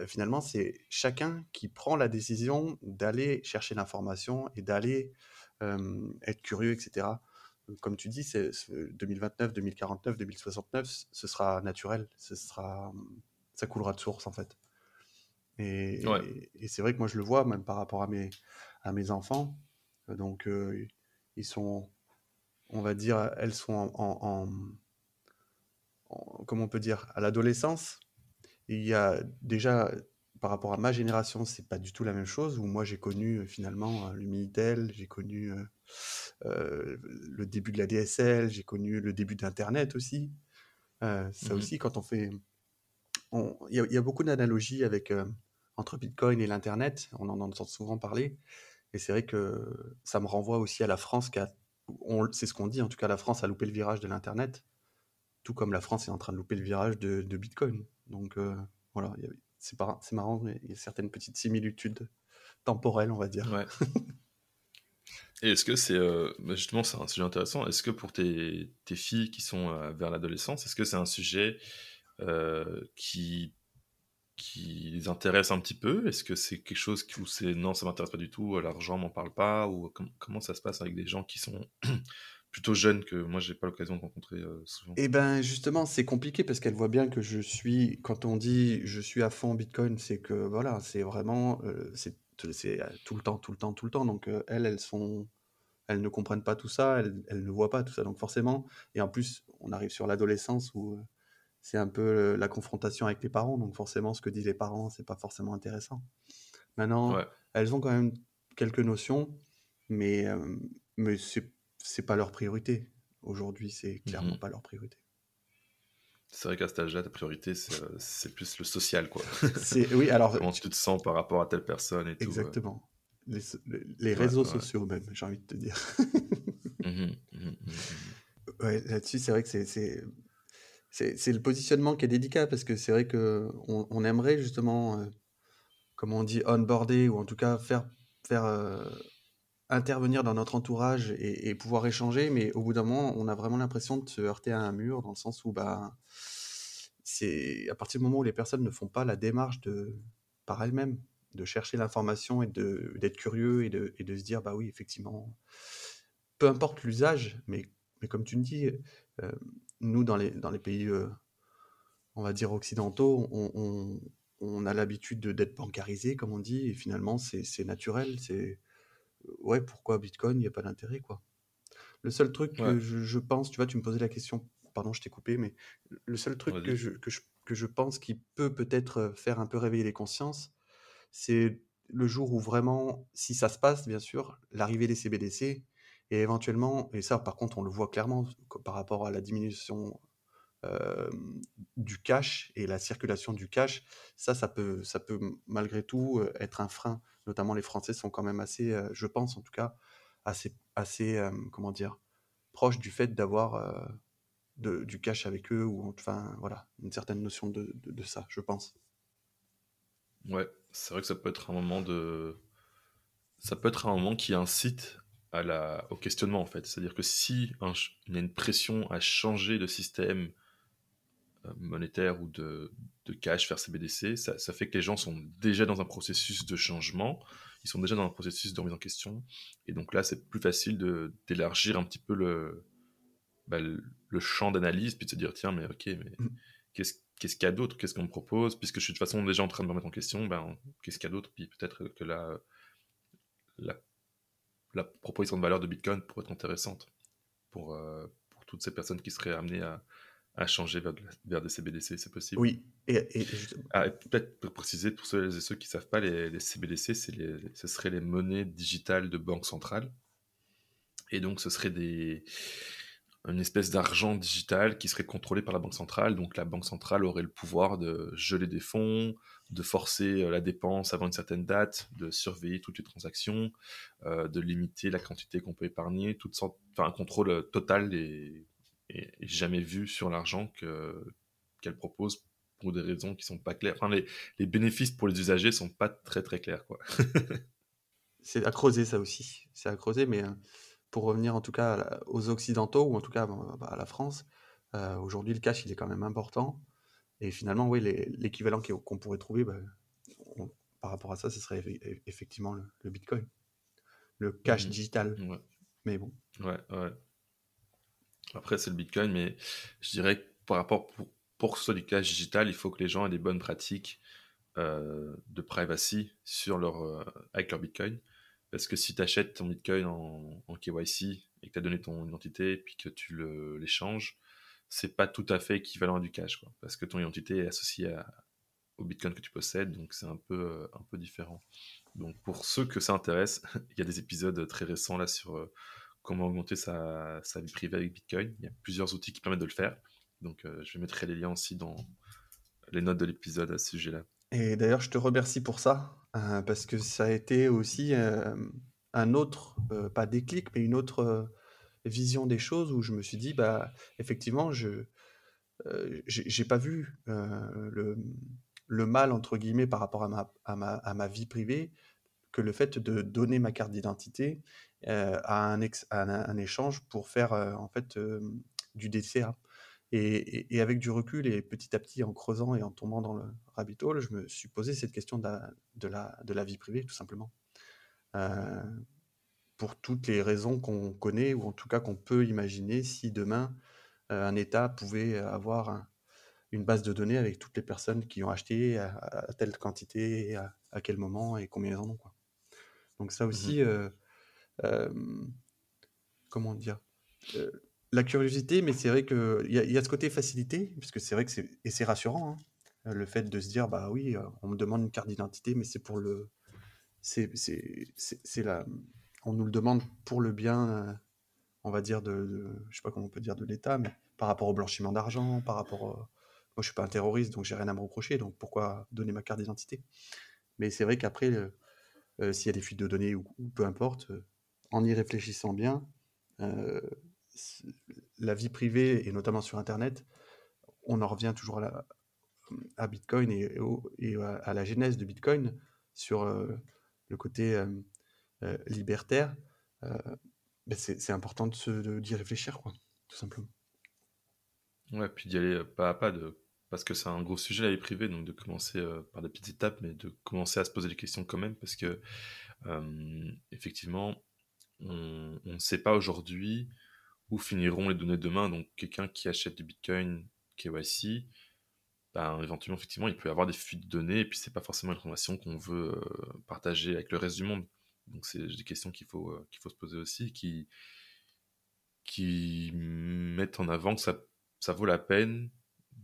finalement, c'est chacun qui prend la décision d'aller chercher l'information et d'aller être curieux, etc. Comme tu dis, c'est 2029, 2049, 2069, ce sera naturel, ce sera, ça coulera de source en fait. Et, et, c'est vrai que moi je le vois même par rapport à mes, à mes enfants. Donc ils sont, on va dire, elles sont en comment on peut dire, à l'adolescence, il y a déjà, par rapport à ma génération, c'est pas du tout la même chose, où moi j'ai connu euh, finalement euh, le Minitel, j'ai connu euh, le début de la DSL, j'ai connu le début d'Internet aussi. ça mmh aussi, quand on fait... Il y, a beaucoup d'analogies avec entre Bitcoin et l'Internet, on en entend souvent parler, et c'est vrai que ça me renvoie aussi à la France, c'est ce qu'on dit, en tout cas la France a loupé le virage de l'Internet, tout comme la France est en train de louper le virage de, Bitcoin. Donc voilà, c'est marrant, mais il y a certaines petites similitudes temporelles, on va dire. Ouais. [LAUGHS] Et est-ce que c'est euh, bah, justement c'est un sujet intéressant Est-ce que pour tes, tes, filles qui sont euh, vers l'adolescence, est-ce que c'est un sujet qui qui les intéresse un petit peu? Est-ce que c'est quelque chose où c'est non, ça m'intéresse pas du tout, l'argent m'en parle pas Ou comment ça se passe avec des gens qui sont plutôt jeune que moi j'ai pas l'occasion de rencontrer euh, souvent. Et eh ben justement c'est compliqué parce qu'elle voit bien que je suis quand on dit je suis à fond Bitcoin c'est que voilà c'est vraiment euh, c'est euh, tout le temps tout le temps tout le temps donc elles elles sont elles ne comprennent pas tout ça elles, elles, ne voient pas tout ça donc forcément et en plus on arrive sur l'adolescence où c'est un peu la confrontation avec les parents donc forcément ce que disent les parents c'est pas forcément intéressant. Maintenant elles ont quand même quelques notions mais mais c'est c'est pas leur priorité. Aujourd'hui, c'est clairement mmh pas leur priorité. C'est vrai qu'à cet âge-là, ta priorité, c'est euh, plus le social, quoi. [LAUGHS] oui, alors. Comment tu te sens par rapport à telle personne et tout. Exactement. Les, réseaux sociaux, même, j'ai envie de te dire. Mmh [LAUGHS] mmh ouais, là-dessus, c'est vrai que c'est. C'est le positionnement qui est délicat parce que c'est vrai qu'on on aimerait justement, euh, comme on dit, onboarder ou en tout cas faire, faire euh, intervenir dans notre entourage et, pouvoir échanger, mais au bout d'un moment, on a vraiment l'impression de se heurter à un mur, dans le sens où bah, c'est à partir du moment où les personnes ne font pas la démarche de, par elles-mêmes, de chercher l'information et d'être curieux et de, de, se dire, bah oui, effectivement, peu importe l'usage, mais, mais comme tu me dis, euh, nous, dans les, dans les pays, euh, on va dire, occidentaux, on, on, on a l'habitude d'être bancarisé, comme on dit, et finalement, c'est naturel, c'est ouais, pourquoi Bitcoin, il n'y a pas d'intérêt, quoi. Le seul truc que je, pense, tu vois, tu me posais la question, pardon, je t'ai coupé, mais le seul truc que je, que, je, que je pense qui peut peut-être euh, faire un peu réveiller les consciences, c'est le jour où vraiment, si ça se passe, bien sûr, l'arrivée des CBDC, et éventuellement, et ça par contre on le voit clairement par rapport à la diminution du cash et la circulation du cash, ça, ça peut, ça peut malgré tout être un frein. Notamment, les Français sont quand même assez, je pense en tout cas, assez, assez comment dire, proches du fait d'avoir du cash avec eux, ou enfin, voilà, une certaine notion de, ça, je pense. Ouais, c'est vrai que ça peut être un moment de. Ça peut être un moment qui incite au questionnement en fait. C'est-à-dire que si il y a une pression à changer de système monétaire ou de, de, cash vers CBDC, ça, ça, fait que les gens sont déjà dans un processus de changement, ils sont déjà dans un processus de remise en question, et donc là c'est plus facile d'élargir un petit peu le, bah, le, champ d'analyse, puis de se dire tiens mais ok, mais mm. qu'est-ce qu'est-ce qu'il y a d'autre, qu'est-ce qu'on me propose, puisque je suis de toute façon déjà en train de me remettre en question, ben, qu'est-ce qu'il y a d'autre, puis peut-être que la la proposition de valeur de Bitcoin pourrait être intéressante pour, pour toutes ces personnes qui seraient amenées à, à changer vers, vers, des CBDC, c'est possible? Oui, et, ah, peut-être pour préciser pour ceux et ceux qui ne savent pas, les, les CBDC, les, ce seraient les monnaies digitales de banque centrale. Et donc, ce serait des, une espèce d'argent digital qui serait contrôlé par la banque centrale. Donc, la banque centrale aurait le pouvoir de geler des fonds, de forcer euh, la dépense avant une certaine date, de surveiller toutes les transactions, euh, de limiter la quantité qu'on peut épargner, toutes sortes, enfin, un contrôle total et et, jamais vu sur l'argent qu'elle propose pour des raisons qui sont pas claires. Enfin, les, les, bénéfices pour les usagers sont pas très très clairs, quoi. [LAUGHS] c'est à creuser ça aussi. C'est à creuser, mais euh, pour revenir en tout cas aux occidentaux ou en tout cas bah, à la France, euh, aujourd'hui le cash il est quand même important. Et finalement, oui, l'équivalent qu'on pourrait trouver bah, par rapport à ça, ce serait effectivement le, Bitcoin, le cash mmh. digital. Mais bon. Ouais, ouais. Après, c'est le Bitcoin, mais je dirais que par rapport pour, pour ce cash digital, il faut que les gens aient des bonnes pratiques euh, de privacy sur leur, euh, avec leur Bitcoin. Parce que si tu achètes ton Bitcoin en, KYC et que tu as donné ton identité puis que tu l'échanges, c'est pas tout à fait équivalent à du cash. Quoi, parce que ton identité est associée au Bitcoin que tu possèdes, donc c'est un peu, euh, un peu différent. Donc pour ceux que ça intéresse, [LAUGHS] il y a des épisodes très récents là sur comment augmenter sa, vie privée avec Bitcoin. Il y a plusieurs outils qui permettent de le faire. Donc, euh, je mettrai les liens aussi dans les notes de l'épisode à ce sujet-là. Et d'ailleurs, je te remercie pour ça, euh, parce que ça a été aussi euh, un autre, pas déclic, mais une autre vision des choses où je me suis dit, bah, effectivement, je j'ai pas vu le, le, mal, entre guillemets, par rapport à ma, à ma, à ma vie privée, que le fait de donner ma carte d'identité euh, à, un échange pour faire euh, en fait du DCA. Et, avec du recul et petit à petit en creusant et en tombant dans le rabbit hole, je me suis posé cette question de la, vie privée tout simplement. Euh, pour toutes les raisons qu'on connaît ou en tout cas qu'on peut imaginer si demain un État pouvait avoir une base de données avec toutes les personnes qui ont acheté à, telle quantité, à, à, quel moment et combien ils en ont. Quoi. Donc ça mmh aussi, comment dire La curiosité, mais c'est vrai qu'il y, y, a ce côté facilité, puisque c'est vrai que c'est et c'est rassurant, hein, le fait de se dire bah oui, on me demande une carte d'identité, mais c'est pour le, c'est c'est la, on nous le demande pour le bien, on va dire de, je sais pas comment on peut dire de l'État, mais par rapport au blanchiment d'argent, par rapport, moi je suis pas un terroriste, donc j'ai rien à me reprocher, donc pourquoi donner ma carte d'identité? Mais c'est vrai qu'après, s'il y a des fuites de données ou, peu importe, en y réfléchissant bien, euh, la vie privée, et notamment sur Internet, on en revient toujours à, Bitcoin et, à la genèse de Bitcoin sur euh, le côté euh, libertaire. Ben c'est important d'y réfléchir, quoi, tout simplement. Ouais, puis d'y aller pas à pas, de, parce que c'est un gros sujet la vie privée, donc de commencer par des petites étapes, mais de commencer à se poser des questions quand même, parce que effectivement, on ne sait pas aujourd'hui où finiront les données demain. Donc, quelqu'un qui achète du Bitcoin KYC, ben, éventuellement, effectivement, il peut avoir des fuites de données et puis c'est pas forcément une information qu'on veut euh, partager avec le reste du monde. Donc, c'est des questions qu'il faut, euh, faut se poser aussi, qui, qui mettent en avant que ça, ça vaut la peine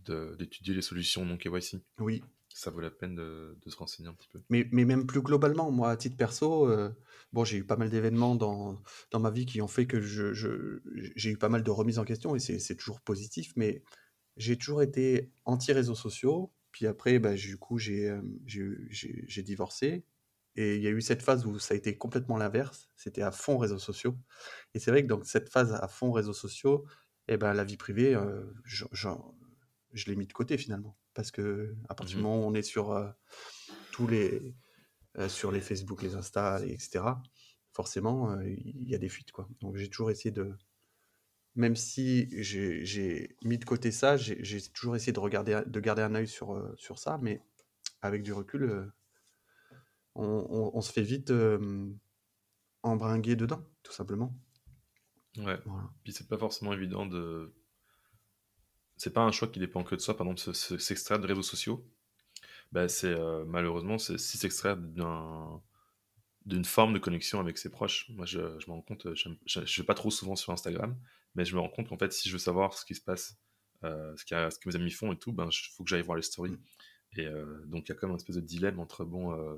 d'étudier les solutions non KYC. Oui, ça vaut la peine de, se renseigner un petit peu. Mais, mais, même plus globalement, moi, à titre perso, euh, bon, j'ai eu pas mal d'événements dans, dans ma vie qui ont fait que je, j'ai eu pas mal de remises en question et c'est toujours positif, mais j'ai toujours été anti-réseaux sociaux. Puis après, bah, du coup, euh, j'ai divorcé. Et il y a eu cette phase où ça a été complètement l'inverse. C'était à fond réseaux sociaux. Et c'est vrai que dans cette phase à fond réseaux sociaux, eh ben, la vie privée, euh, je, je l'ai mis de côté finalement parce que à partir du mmh moment où on est sur euh, tous les euh, sur les Facebook, les Insta, etc. Forcément, euh, il y a des fuites quoi. Donc j'ai toujours essayé de même si j'ai mis de côté ça, j'ai toujours essayé de regarder de garder un œil sur sur ça, mais avec du recul, on, on, se fait vite embringuer dedans, tout simplement. Ouais. Voilà. Puis c'est pas forcément évident de c'est pas un choix qui dépend que de soi. Par exemple, s'extraire de réseaux sociaux, bah, c'est euh, malheureusement, si s'extraire d'un d'une forme de connexion avec ses proches. Moi, je, je me rends compte, je ne vais pas trop souvent sur Instagram, mais je me rends compte qu'en fait, si je veux savoir ce qui se passe, euh, ce, ce, que mes amis font et tout, ben, il faut que j'aille voir les stories. Mm. Et euh, donc, il y a comme un espèce de dilemme entre, bon, euh,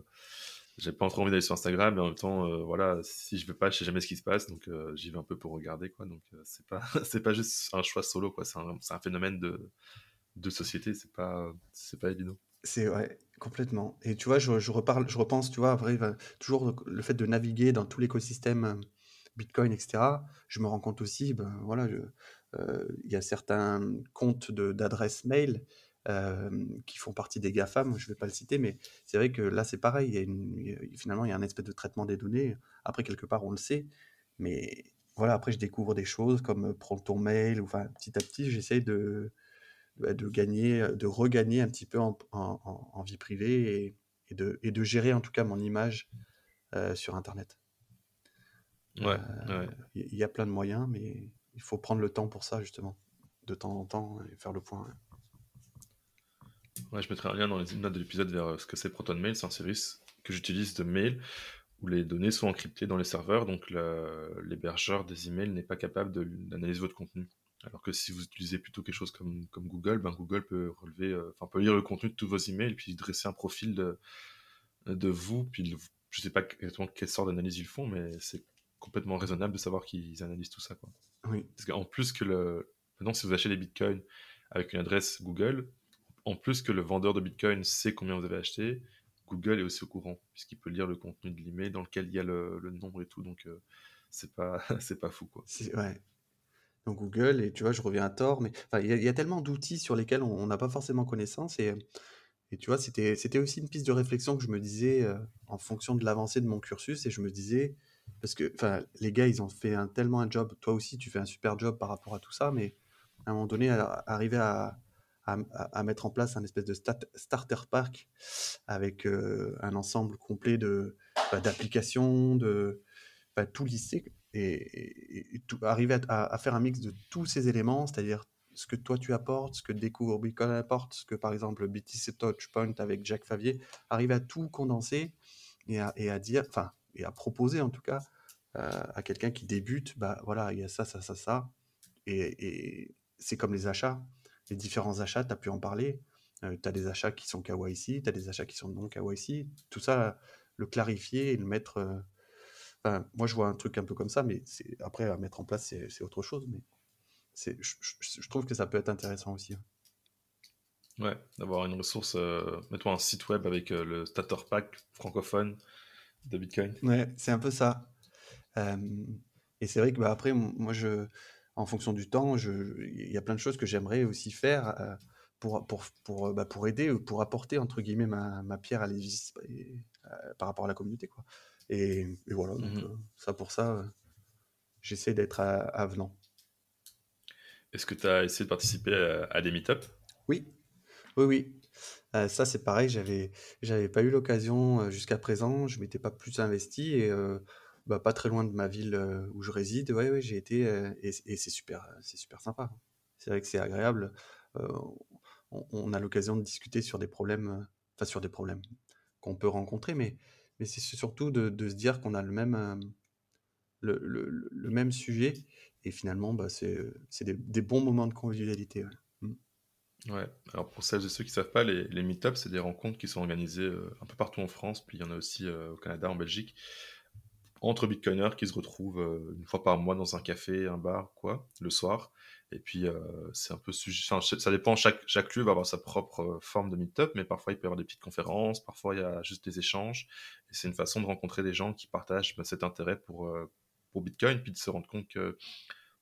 j'ai pas trop envie d'aller sur Instagram, mais en même temps, euh, voilà, si je veux pas, je sais jamais ce qui se passe, donc j'y vais un peu pour regarder, quoi. Donc, c'est pas, [LAUGHS] c'est pas juste un choix solo, quoi. C'est un, un, phénomène de, de société, c'est pas, c'est pas évident. C'est vrai, complètement. Et tu vois, je, je, reparle, je repense, tu vois, après, toujours le fait de naviguer dans tout l'écosystème Bitcoin, etc. Je me rends compte aussi, ben voilà, il y a certains comptes d'adresses mail qui font partie des GAFAM, je ne vais pas le citer, mais c'est vrai que là c'est pareil, il y a une, finalement il y a un espèce de traitement des données, après quelque part on le sait, mais voilà, après je découvre des choses comme prends ton mail, ou, enfin petit à petit j'essaye de, bah, de gagner, de regagner un petit peu en, en, vie privée et, et, de, et de gérer en tout cas mon image sur Internet. Ouais, il y, a plein de moyens, mais il faut prendre le temps pour ça justement, de temps en temps, et faire le point. Ouais, je mettrai un lien dans les notes de l'épisode vers euh, ce que c'est ProtonMail. C'est un service que j'utilise de mail où les données sont encryptées dans les serveurs, donc l'hébergeur des emails n'est pas capable d'analyser votre contenu. Alors que si vous utilisez plutôt quelque chose comme, comme Google, ben Google peut relever, euh, enfin peut lire le contenu de tous vos emails, puis dresser un profil de, de vous, puis je sais pas exactement quelle sorte d'analyse ils font, mais c'est complètement raisonnable de savoir qu'ils analysent tout ça. Quoi. Oui. Parce qu'en plus que le. Maintenant, si vous achetez des bitcoins avec une adresse Google, en plus que le vendeur de bitcoin sait combien vous avez acheté, Google est aussi au courant, puisqu'il peut lire le contenu de l'email dans lequel il y a le, nombre et tout. Donc, euh, c'est pas, [LAUGHS] pas fou. Quoi. Ouais. Donc, Google, et tu vois, je reviens à tort, mais il y, a tellement d'outils sur lesquels on n'a pas forcément connaissance. Et, et tu vois, c'était, aussi une piste de réflexion que je me disais euh, en fonction de l'avancée de mon cursus. Et je me disais, parce que les gars, ils ont fait tellement un job. Toi aussi, tu fais un super job par rapport à tout ça, mais à un moment donné, arriver à, à, mettre en place un espèce de starter pack avec euh, un ensemble complet de bah, d'applications, de bah, tout listé et, arriver à, faire un mix de tous ces éléments, c'est-à-dire ce que toi tu apportes, ce que Découvre Bitcoin apporte, ce que par exemple BTC Touchpoint avec Jacques Favier, arriver à tout condenser et à, et à dire, enfin et à proposer en tout cas euh, à quelqu'un qui débute, bah voilà, il y a ça, ça, ça, ça. Et, c'est comme les achats. Les différents achats, tu as pu en parler. Euh, tu as des achats qui sont KYC, tu as des achats qui sont non KYC. Tout ça, le clarifier et le mettre. Euh, moi, je vois un truc un peu comme ça, mais après, à mettre en place, c'est autre chose. Mais je, je, trouve que ça peut être intéressant aussi. Hein. Ouais, d'avoir une ressource, euh, mets-toi un site web avec le starter pack francophone de Bitcoin. Ouais, c'est un peu ça. et c'est vrai que bah, après, moi, je, en fonction du temps, il y a plein de choses que j'aimerais aussi faire euh, pour, pour, pour, bah, pour aider ou pour apporter, entre guillemets, ma, ma pierre à l'édifice euh, par rapport à la communauté. Quoi. Et, voilà, donc, mmh euh, ça pour ça, j'essaie d'être avenant. Est-ce que tu as essayé de participer à, des meet Oui, oui, oui. ça, c'est pareil, j'avais, j'avais pas eu l'occasion jusqu'à présent, je m'étais pas plus investi et bah, pas très loin de ma ville où je réside, ouais, ouais, j'ai été et, c'est super, c'est super sympa. C'est vrai que c'est agréable. On, a l'occasion de discuter sur des problèmes, enfin sur des problèmes qu'on peut rencontrer, mais, mais c'est surtout de, se dire qu'on a le même, le, même sujet et finalement, bah, c'est des, bons moments de convivialité. Mmh. Ouais, alors pour celles et ceux qui ne savent pas, les, les meet c'est des rencontres qui sont organisées euh, un peu partout en France, puis il y en a aussi euh, au Canada, en Belgique, entre bitcoiners qui se retrouvent euh, une fois par mois dans un café, un bar, quoi, le soir. Et puis, c'est un peu enfin, ça dépend, chaque, chaque lieu va avoir sa propre forme de meet-up, mais parfois il peut y avoir des petites conférences, parfois il y a juste des échanges. Et c'est une façon de rencontrer des gens qui partagent bah, cet intérêt pour, pour Bitcoin, puis de se rendre compte que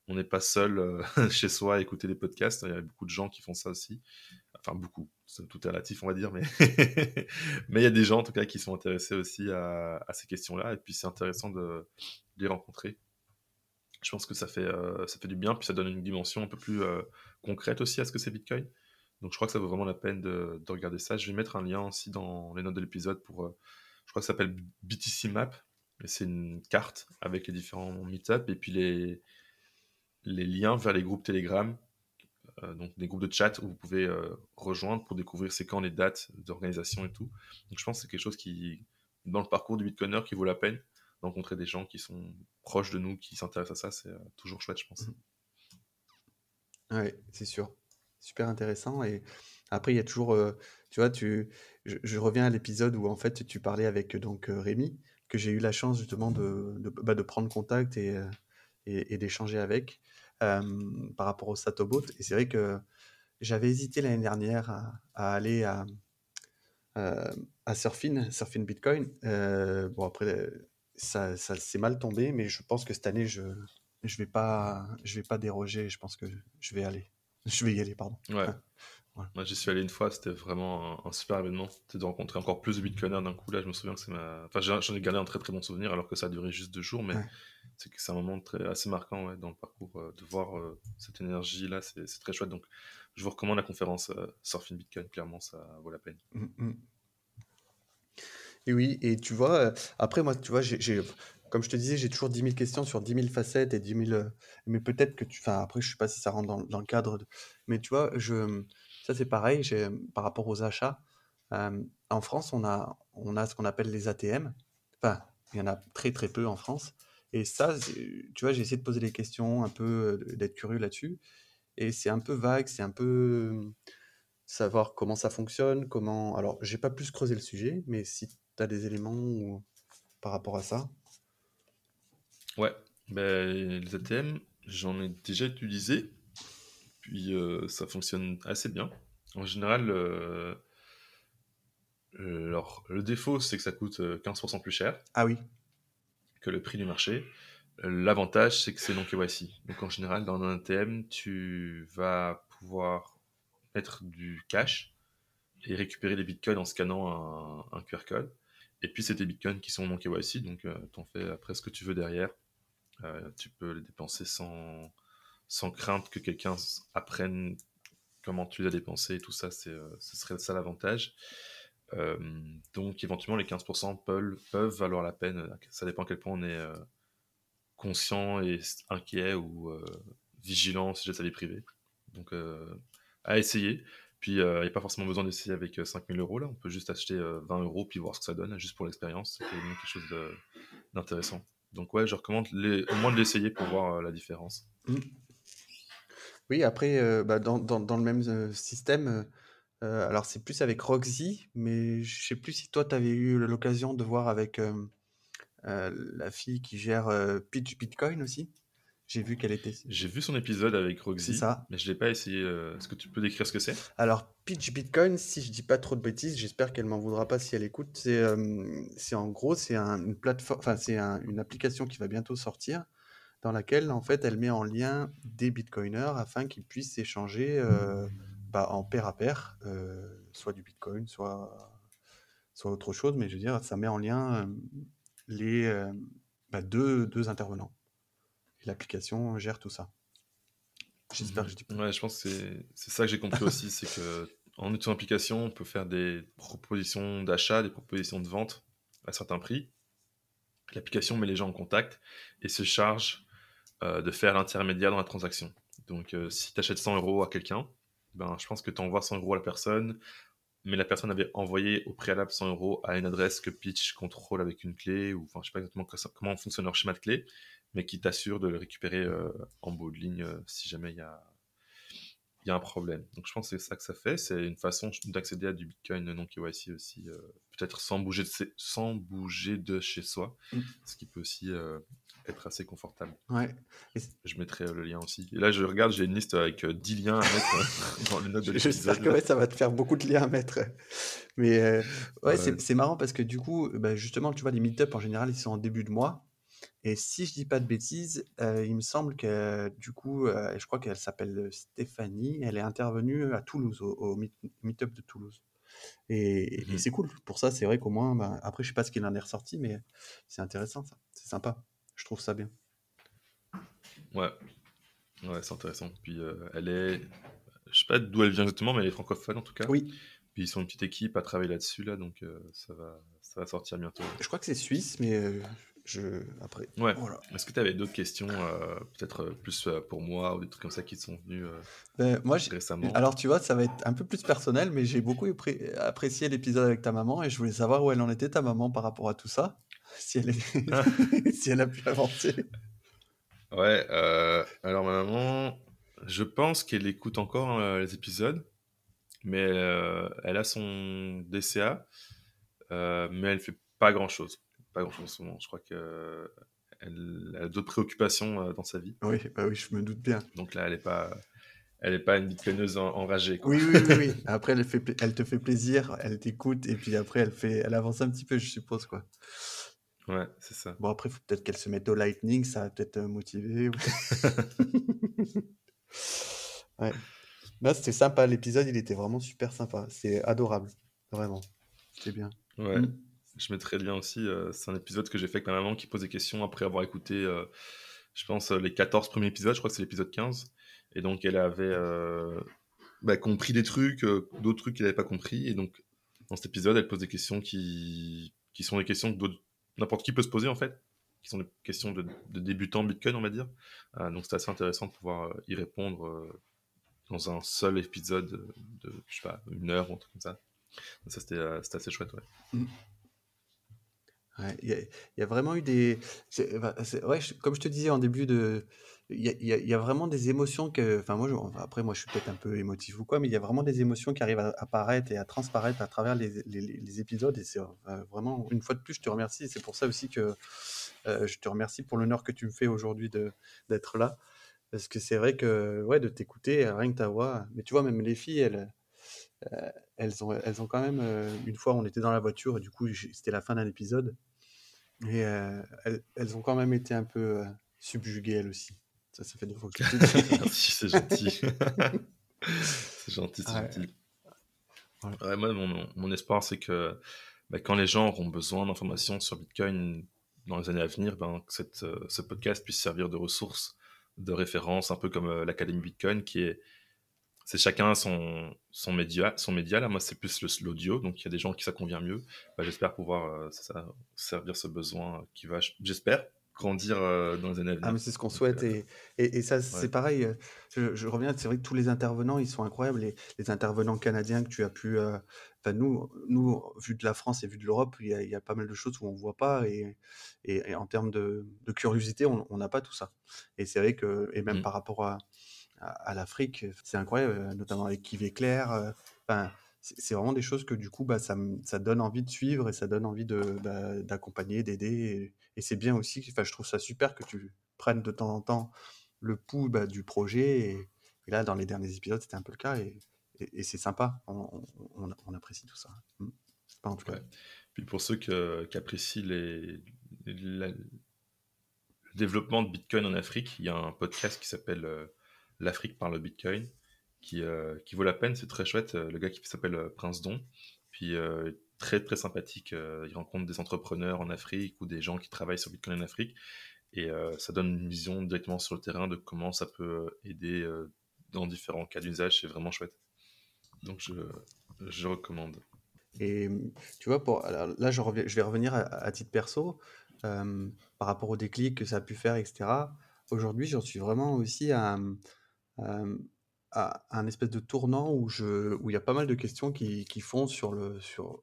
on n'est pas seul euh, [LAUGHS] chez soi à écouter des podcasts. Il y a beaucoup de gens qui font ça aussi. Enfin, beaucoup. Tout est relatif, on va dire. Mais, [LAUGHS] mais il y a des gens, en tout cas, qui sont intéressés aussi à, ces questions-là. Et puis, c'est intéressant de, les rencontrer. Je pense que ça fait, euh, ça fait du bien. Puis, ça donne une dimension un peu plus euh, concrète aussi à ce que c'est Bitcoin. Donc, je crois que ça vaut vraiment la peine de, regarder ça. Je vais mettre un lien aussi dans les notes de l'épisode pour. je crois que ça s'appelle BTC Map. C'est une carte avec les différents meetups et puis les, les liens vers les groupes Telegram, euh, donc des groupes de chat où vous pouvez euh, rejoindre pour découvrir c'est quand les dates d'organisation et tout. Donc je pense que c'est quelque chose qui dans le parcours du Bitcoiner qui vaut la peine rencontrer des gens qui sont proches de nous, qui s'intéressent à ça, c'est toujours chouette, je pense. Oui, c'est sûr. Super intéressant. Et après, il y a toujours, euh, tu vois, tu, je, reviens à l'épisode où en fait tu parlais avec donc euh, Rémi, que j'ai eu la chance justement de, de, bah, prendre contact et, euh, et, d'échanger avec par rapport au Satobot. Et c'est vrai que j'avais hésité l'année dernière à, aller à, à Surfin, Surfin Bitcoin. bon, après, ça, ça s'est mal tombé, mais je pense que cette année, je je vais pas, je vais pas déroger. Je pense que je vais aller. Je vais y aller, pardon. Ouais. [LAUGHS] Moi, j'y suis allé une fois, c'était vraiment un, super événement. C'était de rencontrer encore plus de bitcoiners d'un coup. Là, je me souviens que c'est ma. Enfin, j'en ai gardé un très très bon souvenir alors que ça a duré juste deux jours, mais c'est c'est un moment très, assez marquant ouais, dans le parcours. Euh, de voir euh, cette énergie-là, c'est très chouette. Donc, je vous recommande la conférence euh, Surfing Bitcoin, clairement, ça vaut la peine. Mmh, mmh. Et oui, et tu vois, après, moi, tu vois, j'ai comme je te disais, j'ai toujours 10 000 questions sur 10 000 facettes et 10 000. Euh, mais peut-être que tu. Enfin, après, je sais pas si ça rentre dans, dans le cadre. De, mais tu vois, je, ça c'est pareil par rapport aux achats. Euh, en France, on a, on a ce qu'on appelle les ATM. Enfin, il y en a très très peu en France. Et ça, tu vois, j'ai essayé de poser des questions, un peu euh, d'être curieux là-dessus. Et c'est un peu vague, c'est un peu savoir comment ça fonctionne, comment. Alors, j'ai pas plus creusé le sujet, mais si tu as des éléments par rapport à ça. Ouais, ben, les ATM, j'en ai déjà utilisé, puis euh, ça fonctionne assez bien. En général, euh, alors, le défaut, c'est que ça coûte 15% euh, plus cher Ah oui. que le prix du marché. L'avantage, c'est que c'est non KYC. Donc en général, dans un ATM, tu vas pouvoir mettre du cash et récupérer des bitcoins en scannant un, QR code. Et puis c'est des bitcoins qui sont non KYC, donc tu en fais après ce que tu veux derrière. Euh, tu peux les dépenser sans, sans crainte que quelqu'un apprenne comment tu les as dépensés et tout ça, c'est, euh, ce serait ça l'avantage. Euh, donc éventuellement les 15% peuvent, peuvent, valoir la peine, ça dépend à quel point on est conscient et inquiet ou vigilant si j'ai sa vie privée. Donc à essayer. Puis il n'y a pas forcément besoin d'essayer avec 5000 euros là, on peut juste acheter 20 euros puis voir ce que ça donne, juste pour l'expérience, c'est quelque chose d'intéressant. Donc ouais, je recommande au moins de l'essayer pour voir euh, la différence. Mmh. Oui, après, euh, bah, dans, le même euh, système, alors c'est plus avec Roxy, mais je sais plus si toi, tu avais eu l'occasion de voir avec la fille qui gère Pitch Bitcoin aussi. J'ai vu qu'elle était. J'ai vu son épisode avec Roxy, ça. mais je l'ai pas essayé. Euh, est-ce que tu peux décrire ce que c'est? Alors, Pitch Bitcoin, si je dis pas trop de bêtises, j'espère qu'elle m'en voudra pas si elle écoute. C'est, euh, en gros, c'est une plateforme, enfin c'est une application qui va bientôt sortir, dans laquelle en fait elle met en lien des Bitcoiners afin qu'ils puissent échanger euh, bah, en pair à pair, soit du Bitcoin, soit soit autre chose, mais je veux dire, ça met en lien les bah, deux, deux intervenants l'application gère tout ça. J'espère que je dis pas. Ouais, je pense que c'est ça que j'ai compris aussi, c'est que en utilisant l'application, on peut faire des propositions d'achat, des propositions de vente à certains prix. L'application met les gens en contact et se charge euh, de faire l'intermédiaire dans la transaction. Donc, euh, si tu achètes 100 euros à quelqu'un, ben, je pense que tu envoies 100 euros à la personne, mais la personne avait envoyé au préalable 100 euros à une adresse que Pitch contrôle avec une clé, ou enfin, je sais pas exactement comment fonctionne leur schéma de clé, mais qui t'assure de le récupérer euh, en bout de ligne euh, si jamais il y a, y a un problème. Donc je pense que c'est ça que ça fait. C'est une façon d'accéder à du Bitcoin non KYC aussi, euh, peut-être sans bouger, de, sans bouger de chez soi, mm. ce qui peut aussi être assez confortable. Ouais. Je mettrai le lien aussi. Et là, je regarde, j'ai une liste avec 10 liens à mettre [LAUGHS] dans les notes de l'épisode. J'espère que ça va te faire beaucoup de liens à mettre. Mais ouais, c'est marrant parce que du coup, bah, justement, tu vois, les meet en général, ils sont en début de mois. Et si je dis pas de bêtises, euh, il me semble que du coup, euh, je crois qu'elle s'appelle Stéphanie, elle est intervenue à Toulouse, au, meet-up de Toulouse. Et, mmh c'est cool. Pour ça, c'est vrai qu'au moins, bah, après, je sais pas ce qu'il en est ressorti, mais c'est intéressant, ça. C'est sympa. Je trouve ça bien. Ouais, ouais, c'est intéressant. Puis euh, elle est, je sais pas d'où elle vient exactement, mais elle est francophone en tout cas. Oui. Puis ils sont une petite équipe à travailler là-dessus là, donc ça va, ça va sortir bientôt. Je crois que c'est suisse, mais je, après. Ouais. Est-ce que tu avais d'autres questions, euh, peut-être euh, plus euh, pour moi ou des trucs comme ça qui te sont venus ben, moi, récemment? Alors, tu vois, ça va être un peu plus personnel, mais j'ai beaucoup apprécié l'épisode avec ta maman et je voulais savoir où elle en était, ta maman, par rapport à tout ça. [LAUGHS] Si elle, [LAUGHS] si elle a pu avancer. Ouais, alors ma maman, je pense qu'elle écoute encore les épisodes, mais elle a son DCA, mais elle fait pas grand chose pas grand chose en ce moment. Je crois qu'elle a d'autres préoccupations euh, dans sa vie. Oui, bah oui, je me doute bien. Donc là, elle n'est pas, elle est pas une bitcoineuse enragée. Oui, oui, oui, oui. [LAUGHS] Après, elle, fait, elle te fait plaisir, elle t'écoute, et puis après, elle, fait, elle avance un petit peu, je suppose, quoi. Ouais, c'est ça. Bon, après, il faut peut-être qu'elle se mette au lightning, ça va peut-être euh, motiver. [LAUGHS] ouais. Non, c'était sympa, l'épisode, il était vraiment super sympa. C'est adorable, vraiment. C'était bien. Ouais. Mm. Je mettrai le lien aussi. Euh, c'est un épisode que j'ai fait avec ma maman qui pose des questions après avoir écouté, euh, je pense, euh, les 14 premiers épisodes. Je crois que c'est l'épisode 15. Et donc, elle avait bah, compris des trucs, d'autres trucs qu'elle n'avait pas compris. Et donc, dans cet épisode, elle pose des questions qui, sont des questions que n'importe qui peut se poser, en fait. Qui sont des questions de, de débutants Bitcoin, on va dire. donc, c'est assez intéressant de pouvoir y répondre dans un seul épisode de, je sais pas, une heure ou un truc comme ça. Ça, c'était assez chouette, ouais. Mm il y a vraiment eu des comme je te disais en début de il y a vraiment des émotions que enfin moi après moi je suis peut-être un peu émotif ou quoi, mais il y a vraiment des émotions qui arrivent à apparaître et à transparaître à travers les épisodes et c'est, vraiment une fois de plus je te remercie c'est pour ça aussi que, je te remercie pour l'honneur que tu me fais aujourd'hui d'être là. Parce que c'est vrai que, ouais, de t'écouter, rien que ta voix mais tu vois même les filles elles, elles ont elles ont quand même, une fois on était dans la voiture et du coup c'était la fin d'un épisode et euh, elles, elles, ont quand même été un peu euh, subjuguées, elles aussi. Ça, ça fait deux fois que je dis. [LAUGHS] Merci, c'est gentil. [LAUGHS] c'est gentil, c'est gentil. Ouais, moi, mon, mon espoir, c'est que bah, quand les gens auront besoin d'informations sur Bitcoin dans les années à venir, ben, que cette, euh, ce podcast puisse servir de ressource, de référence, un peu comme l'Académie Bitcoin, qui est c'est chacun son, son média. Son média là, moi, c'est plus l'audio, donc il y a des gens qui ça convient mieux. Bah, j'espère pouvoir euh, ça, servir ce besoin qui va, j'espère, grandir euh, dans les années à venir. Ah, mais c'est ce qu'on souhaite. Euh, et, et, ça, c'est pareil. Je, reviens, c'est vrai que tous les intervenants, ils sont incroyables. Les, les intervenants canadiens que tu as pu. Enfin, nous, nous, vu de la France et vu de l'Europe, il, y, a pas mal de choses où on ne voit pas. Et, et, en termes de, de curiosité, on n'a pas tout ça. Et c'est vrai que, et même mmh. par rapport à à, l'Afrique. C'est incroyable, euh, notamment avec Kivé Claire. Euh, enfin, c'est vraiment des choses que du coup, bah, ça, donne envie de suivre et ça donne envie bah, d'accompagner, d'aider. Et, c'est bien aussi, enfin, je trouve ça super que tu prennes de temps en temps le pouls bah, du projet. Et, là, dans les derniers épisodes, c'était un peu le cas. Et, c'est sympa, on, apprécie tout ça. Mmh. Pas en tout cas. Puis pour ceux qui apprécient le développement de Bitcoin en Afrique, il y a un podcast qui s'appelle euh, l'Afrique par le Bitcoin, qui, euh, qui vaut la peine, c'est très chouette. Euh, le gars qui s'appelle euh, Prince Don, puis très très sympathique. il rencontre des entrepreneurs en Afrique ou des gens qui travaillent sur Bitcoin en Afrique, et ça donne une vision directement sur le terrain de comment ça peut aider dans différents cas d'usage. C'est vraiment chouette. Donc je, je recommande. Et tu vois, pour, là, je, vais revenir à, titre perso, par rapport au déclic que ça a pu faire, etc. Aujourd'hui, j'en suis vraiment aussi à, à un espèce de tournant où je où il y a pas mal de questions qui qui font sur le sur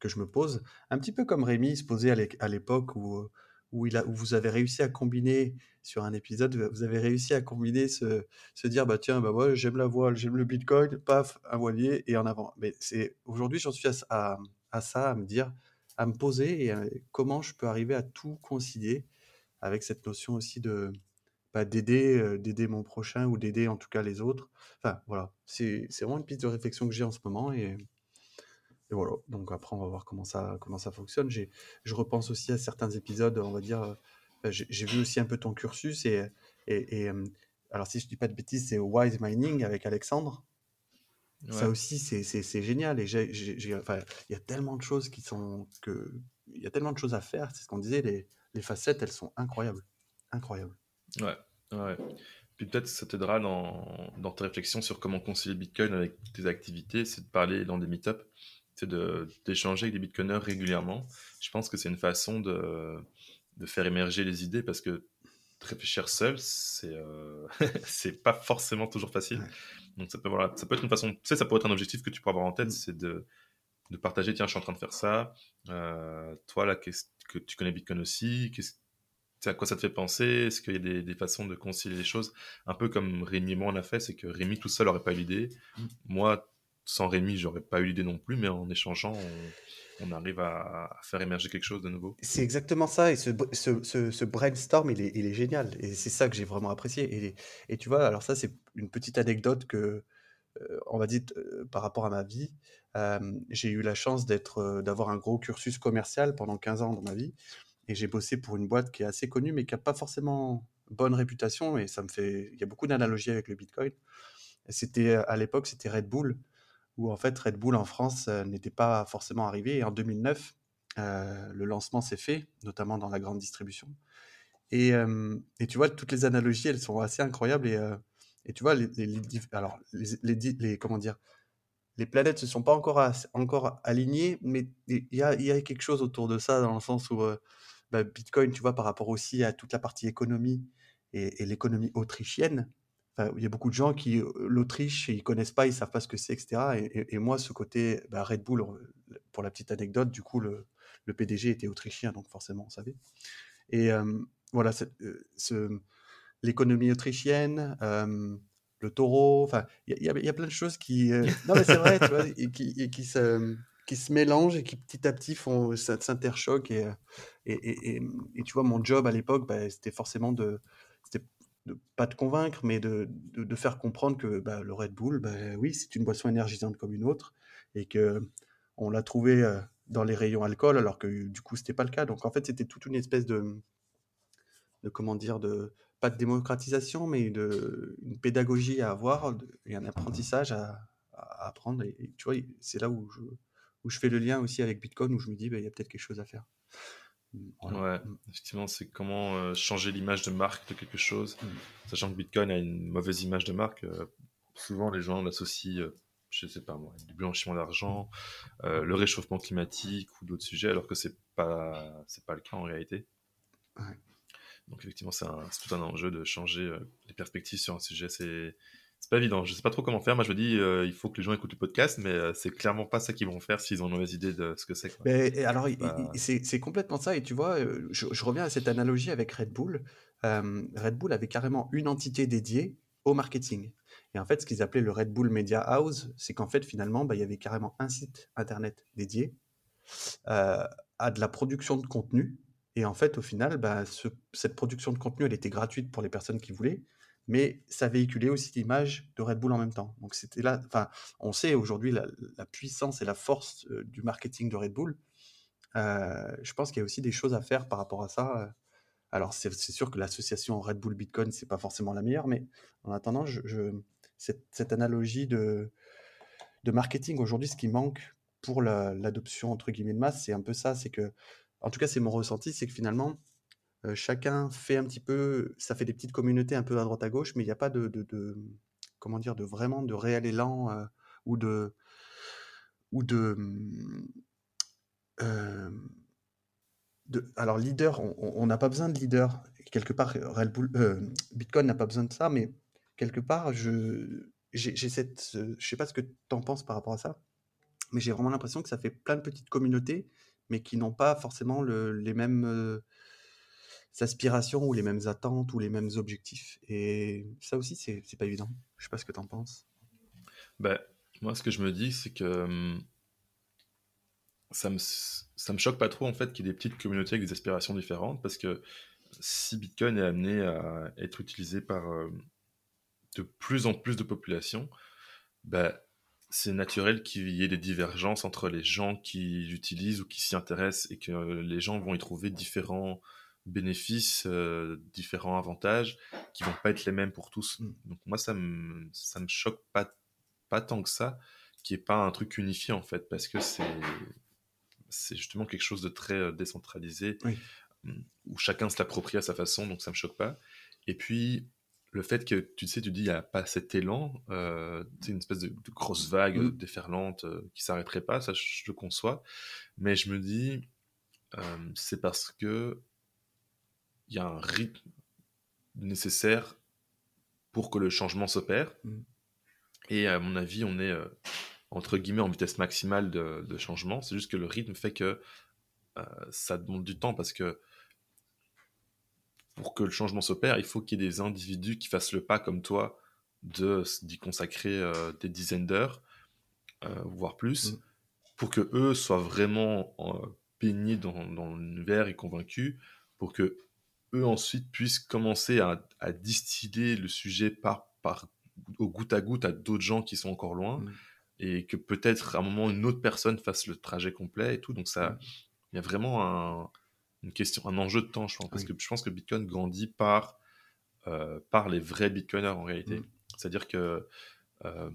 que je me pose. Un petit peu comme Rémi se posait à l'époque où, où il a où vous avez réussi à combiner sur un épisode, vous avez réussi à combiner se se dire: «Bah, tiens, bah, j'aime la voile, j'aime le bitcoin, paf, un voilier et en avant». Mais c'est aujourd'hui, j'en suis à à ça, à me dire à me poser et comment je peux arriver à tout concilier avec cette notion aussi de d'aider, d'aider mon prochain ou d'aider en tout cas les autres. Enfin voilà, c'est vraiment une piste de réflexion que j'ai en ce moment et et voilà. Donc après on va voir comment ça comment ça fonctionne. J'ai je repense aussi à certains épisodes, on va dire, j'ai vu aussi un peu ton cursus et et alors si je dis pas de bêtises, c'est Wise Mining avec Alexandre. Ça aussi c'est génial et j'ai enfin, il y a tellement de choses qui sont que il y a tellement de choses à faire, c'est ce qu'on disait, les les facettes, elles sont incroyables. Incroyables. Ouais, ouais. Puis peut-être ça t'aidera dans, dans tes réflexions sur comment concilier Bitcoin avec tes activités, c'est de parler dans des meet-ups, c'est d'échanger avec des Bitcoiners régulièrement. Je pense que c'est une façon de, de faire émerger les idées parce que réfléchir seul, c'est euh, [LAUGHS] c'est pas forcément toujours facile. Donc ça peut, voilà, ça peut être une façon, tu sais, ça peut être un objectif que tu peux avoir en tête, mm. c'est de, de partager, tiens, je suis en train de faire ça, euh, toi là, qu'est-ce que tu connais Bitcoin aussi, qu'est-ce à quoi ça te fait penser? Est-ce qu'il y a des, des, façons de concilier les choses? Un peu comme Rémi et moi on a fait, c'est que Rémi tout seul n'aurait pas eu l'idée. Mm. Moi, sans Rémi, j'aurais pas eu l'idée non plus, mais en échangeant, on, on arrive à, faire émerger quelque chose de nouveau. C'est exactement ça, et ce, ce, brainstorm, il est, il est, génial, et c'est ça que j'ai vraiment apprécié. Et, et, tu vois, alors ça, c'est une petite anecdote que, euh, on va dire, euh, par rapport à ma vie, euh, j'ai eu la chance d'être, d'avoir un gros cursus commercial pendant 15 ans dans ma vie, et j'ai bossé pour une boîte qui est assez connue, mais qui n'a pas forcément bonne réputation, et ça me fait, il y a beaucoup d'analogies avec le Bitcoin. C'était, à l'époque, c'était Red Bull, où en fait Red Bull en France euh, n'était pas forcément arrivé. Et en 2009, euh, le lancement s'est fait, notamment dans la grande distribution. Et, euh, tu vois, toutes les analogies, elles sont assez incroyables. Et, tu vois, les, alors, les, comment dire, les planètes ne se sont pas encore, alignées, mais il y a, quelque chose autour de ça, dans le sens où bah, Bitcoin, tu vois, par rapport aussi à toute la partie économie et, l'économie autrichienne, il y a beaucoup de gens qui, l'Autriche, ils connaissent pas, ils savent pas ce que c'est, etc. Et, moi, ce côté, bah, Red Bull, pour la petite anecdote, du coup, le, PDG était autrichien, donc forcément, on savait. Et voilà, ce, l'économie autrichienne, le taureau, enfin, il y, y, a plein de choses qui. non, mais c'est vrai, tu vois, et qui, et qui, se, qui se mélangent et qui petit à petit font, s'interchoquent. Et, et, et, tu vois, mon job à l'époque, bah, c'était forcément de de pas te convaincre, mais de, de, faire comprendre que bah, le Red Bull, bah, oui, c'est une boisson énergisante comme une autre, et que on l'a trouvé euh, dans les rayons alcool, alors que du coup, c'était pas le cas. Donc en fait, c'était toute une espèce de, de comment dire, de pas de démocratisation, mais de une pédagogie à avoir et un apprentissage à, à apprendre. Et, tu vois, c'est là où je, où je fais le lien aussi avec Bitcoin, où je me dis, bah, il y a peut-être quelque chose à faire. Ouais, mm. effectivement, c'est comment euh, changer l'image de marque de quelque chose, mm. sachant que Bitcoin a une mauvaise image de marque. Euh, souvent, les gens l'associent, euh, je sais pas moi, du blanchiment d'argent, le réchauffement climatique ou d'autres sujets, alors que c'est pas c'est pas le cas en réalité. Donc effectivement, c'est tout un enjeu de changer les perspectives sur un sujet. C'est c'est pas évident. Je sais pas trop comment faire. Moi, je me dis, euh, il faut que les gens écoutent le podcast, mais euh, c'est clairement pas ça qu'ils vont faire s'ils ont une mauvaise idée de ce que c'est. Mais alors, c'est complètement ça. Et tu vois, euh, je, reviens à cette analogie avec Red Bull. Red Bull avait carrément une entité dédiée au marketing. Et en fait, ce qu'ils appelaient le Red Bull Media House, c'est qu'en fait, finalement, bah, il y avait carrément un site internet dédié à de la production de contenu. Et en fait, au final, bah, cette production de contenu, elle était gratuite pour les personnes qui voulaient mais ça véhiculait aussi l'image de Red Bull en même temps. Donc c'était là, enfin, on sait aujourd'hui la, puissance et la force euh, du marketing de Red Bull. Euh, je pense qu'il y a aussi des choses à faire par rapport à ça. Euh. Alors c'est sûr que l'association Red Bull Bitcoin c'est pas forcément la meilleure, mais en attendant, je, cette, analogie de, de marketing aujourd'hui, ce qui manque pour l'adoption entre guillemets de masse, c'est un peu ça, c'est que, en tout cas c'est mon ressenti, c'est que finalement chacun fait un petit peu, ça fait des petites communautés un peu à droite à gauche, mais il n'y a pas de, de, comment dire, de vraiment de réel élan ou de, ou de, de, alors leader, on n'a pas besoin de leader. Quelque part, Bitcoin n'a pas besoin de ça, mais quelque part, je, j'ai cette, je sais pas ce que tu en penses par rapport à ça, mais j'ai vraiment l'impression que ça fait plein de petites communautés, mais qui n'ont pas forcément le, les mêmes aspirations ou les mêmes attentes ou les mêmes objectifs. Et ça aussi, c'est, pas évident. Je sais pas ce que tu en penses. Ben, moi, ce que je me dis, c'est que hum, ça me, ça me choque pas trop en fait qu'il y ait des petites communautés avec des aspirations différentes parce que si Bitcoin est amené à être utilisé par euh, de plus en plus de populations, ben, c'est naturel qu'il y ait des divergences entre les gens qui l'utilisent ou qui s'y intéressent et que les gens vont y trouver différents bénéfices, euh, différents avantages qui vont pas être les mêmes pour tous. Mm. Donc moi, ça me, ça me choque pas, pas tant que ça, qui est pas un truc unifié en fait, parce que c'est, c'est justement quelque chose de très euh, décentralisé, mm, où chacun se l'approprie à sa façon, donc ça me choque pas. Et puis, le fait que, tu sais, tu dis, il n'y a pas cet élan, euh, c'est une espèce de, grosse vague mm. déferlante euh, qui s'arrêterait pas, ça je le conçois. Mais je me dis, c'est parce que il y a un rythme nécessaire pour que le changement s'opère. Mm. Et à mon avis, on est euh, entre guillemets en vitesse maximale de, de changement. C'est juste que le rythme fait que euh, ça demande du temps parce que pour que le changement s'opère, il faut qu'il y ait des individus qui fassent le pas comme toi de d'y consacrer euh, des dizaines d'heures, voire plus, Mm. pour que eux soient vraiment baignés dans, dans l'univers et convaincus, pour que eux ensuite puissent commencer à, à distiller le sujet par, par au goutte à goutte à d'autres gens qui sont encore loin, Mm. et que peut-être à un moment une autre personne fasse le trajet complet et tout. Donc ça, Mm. il y a vraiment un, une question, un enjeu de temps, je pense, parce Oui. que je pense que Bitcoin grandit par euh, par les vrais Bitcoiners en réalité. Mm. C'est-à-dire que euh,